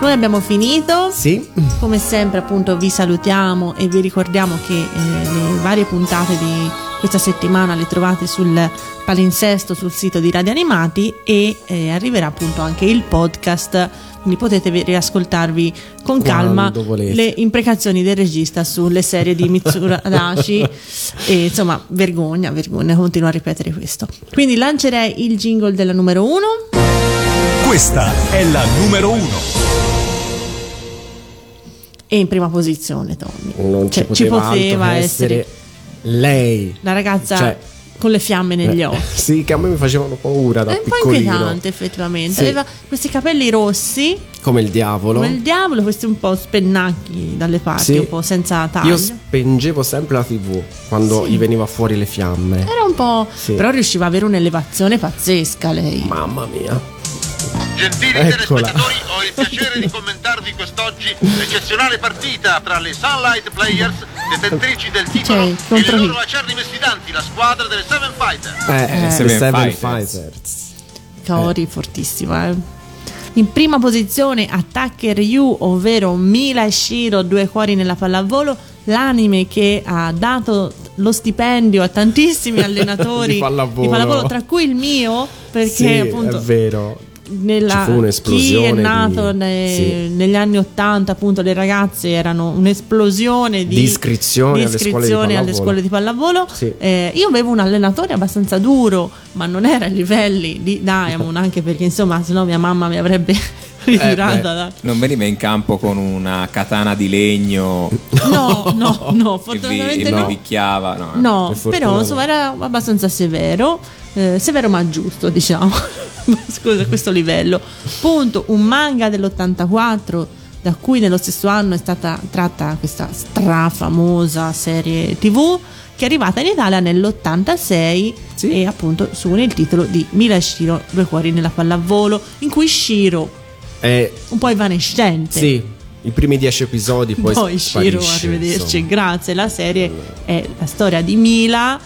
Noi abbiamo finito. Sì. Come sempre, appunto, vi salutiamo e vi ricordiamo che eh, le varie puntate di questa settimana le trovate sul palinsesto sul sito di Radio Animati e eh, arriverà appunto anche il podcast. Quindi potete vi- riascoltarvi con calma le imprecazioni del regista sulle serie di Mitsuru Adachi. e insomma, vergogna, vergogna, continuo a ripetere questo. Quindi lancerei il jingle della numero uno. Questa è la numero uno. E in prima posizione, Tommy. Non Cioè, ci poteva, altro che essere lei. la ragazza Cioè, con le fiamme negli Eh, occhi. Sì, che a me mi facevano paura da È un po' inquietante effettivamente. Sì. Aveva questi capelli rossi, Come il diavolo. come il diavolo, questi un po' spennacchi dalle parti, Sì. un po' senza taglio. Io spengevo sempre la TV quando Sì. gli veniva fuori le fiamme. Era un po'. Però riusciva a avere un'elevazione pazzesca lei. Mamma mia. Gentili Eccola. telespettatori, ho il piacere di commentarvi quest'oggi l'eccezionale partita tra le Sunlight Players, detentrici del titolo, e chi? loro acerrimi sfidanti, la squadra delle Seven Fighter. Eh, Eh, Seven, Seven Fighters. Fighters. Kaori fortissima. eh. In prima posizione Attacker You, ovvero Mila e Shiro, due cuori nella pallavolo, l'anime che ha dato lo stipendio a tantissimi allenatori Di pallavolo. tra cui il mio, perché Sì, appunto è vero. Nella, Ci fu un'esplosione chi è di- nato ne- sì. negli anni 80 appunto le ragazze erano un'esplosione di, Di iscrizioni di alle scuole di alle pallavolo. scuole di pallavolo Sì. Eh, io avevo un allenatore abbastanza duro ma non era ai livelli di Diamond anche perché insomma se no mia mamma mi avrebbe ritirata beh. da... Non veniva in campo con una katana di legno no no no che vi, fortunatamente e vi no picchiava. No. No, Per fortuna però no. insomma era abbastanza severo, eh, severo ma giusto, diciamo. Scusa, a questo livello. Punto, un manga dell'84 da cui nello stesso anno è stata tratta questa strafamosa serie TV che è arrivata in Italia nell'86 e appunto suona il titolo di Mila e Shiro, due cuori nella pallavolo, in cui Shiro, Eh, un po' evanescente, sì, i primi dieci episodi poi, poi Shiro, sparisce, arrivederci, insomma. grazie. La serie è la storia di Mila,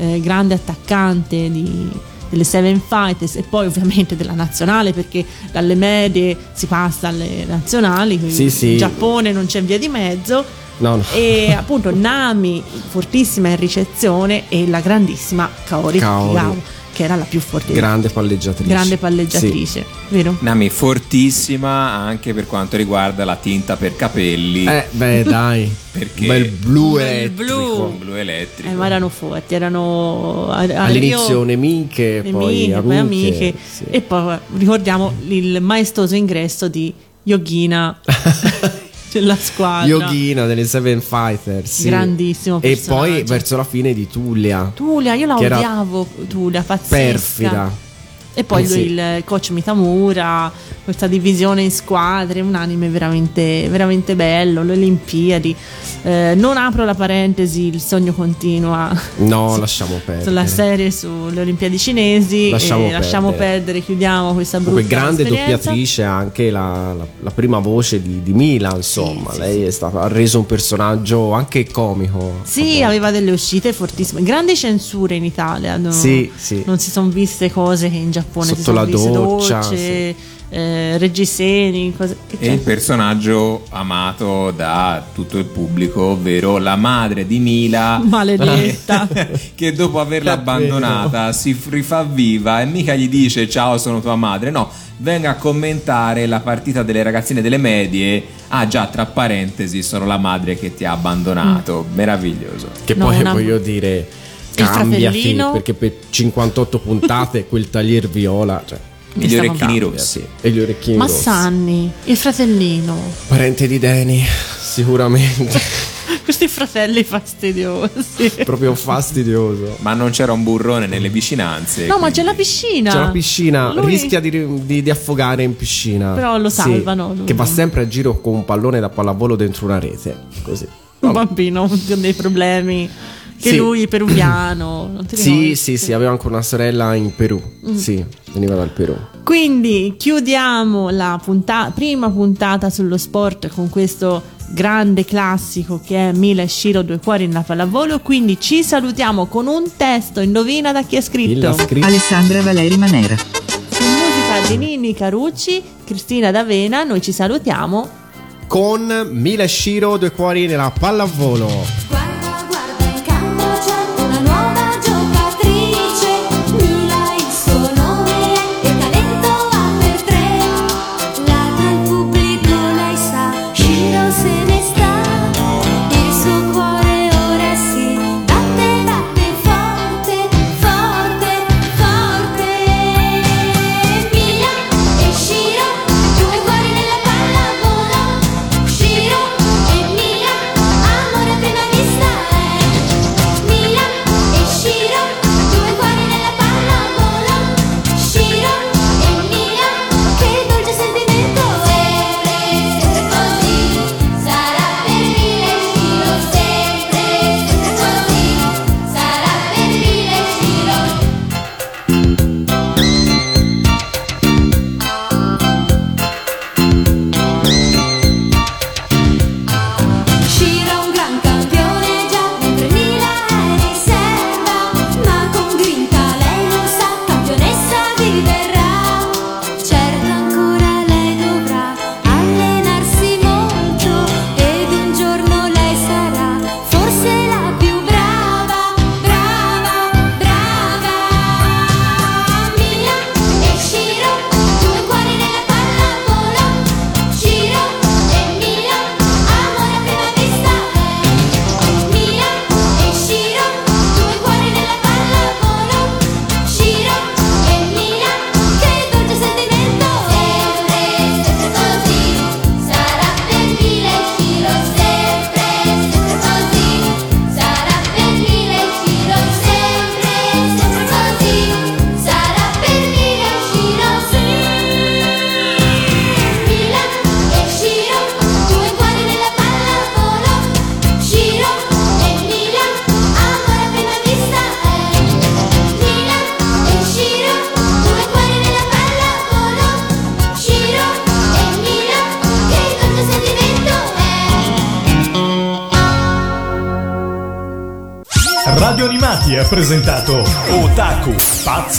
eh, grande attaccante di- delle Seven Fighters e poi ovviamente della nazionale perché dalle medie si passa alle nazionali, quindi Sì, sì. in Giappone non c'è via di mezzo. No, no. E appunto Nami fortissima in ricezione e la grandissima Kaori, Kaori. Che era la più forte Grande palleggiatrice. grande palleggiatrice, vero? Nami fortissima anche per quanto riguarda la tinta per capelli. Eh, beh, dai. Perché Bel blu elettrico. blu. blu elettrico. Eh, ma erano forti, erano All'inizio io- nemiche, poi nemiche, amiche. poi amiche. sì. E poi ricordiamo il maestoso ingresso di Yogina nella squadra. Yogina delle Seven Fighters. sì. Grandissimo E poi verso la fine di Tullia. Tulia, io la odiavo, Tulia, pazzesca. Perfida. E poi Eh, lui, sì. il coach Mitamura, questa divisione in squadre, un anime veramente, veramente bello, le Olimpiadi. Eh, non apro la parentesi, il sogno continua. No, Su- lasciamo perdere. sulla serie sulle Olimpiadi cinesi Lasciamo e lasciamo perdere. perdere, chiudiamo questa brutta Comunque grande esperienza. doppiatrice anche la, la- la prima voce di, di Mila, insomma, lei È stata, ha reso un personaggio anche comico. Sì, aveva delle uscite fortissime, grandi censure in Italia. no? Sì, sì. Non si sono viste cose che in Giappone si Sotto sono la viste doccia, docce, eh, reggiseni, cose E il personaggio amato da tutto il pubblico, ovvero la madre di Mila, Maledetta. che dopo averla abbandonata si rifà viva e mica gli dice ciao sono tua madre, no, venga a commentare la partita delle ragazzine delle medie, ah già tra parentesi sono la madre che ti ha abbandonato, meraviglioso. Che No, poi una- voglio dire, cambiati perché per 58 puntate quel taglier viola, cioè, E gli orecchini cambiati. rossi. E gli orecchini Ma rossi. Sanni, il fratellino, Parente di Danny, sicuramente. questi fratelli fastidiosi. Proprio fastidioso. Ma non c'era un burrone nelle vicinanze. No, ma quindi- c'è la piscina. C'è la piscina, Lui- rischia di, di- di affogare in piscina. Però lo Sì, salvano, lui. che va sempre a giro con un pallone da pallavolo dentro una rete. Così. Un bambino con dei problemi. Che Sì. lui peruviano. Non ti Sì, sì, sì, aveva anche una sorella in Perù. Mm. Sì, veniva dal Perù. Quindi chiudiamo la punta- prima puntata sullo sport con questo grande classico che è Mila e Shiro due cuori nella pallavolo. Quindi ci salutiamo con un testo. Indovina da chi è scritto? Alessandra Valeri Manera. Su musica di Nini Carucci, Cristina D'Avena. Noi ci salutiamo. Con Mila Shiro, due cuori nella pallavolo.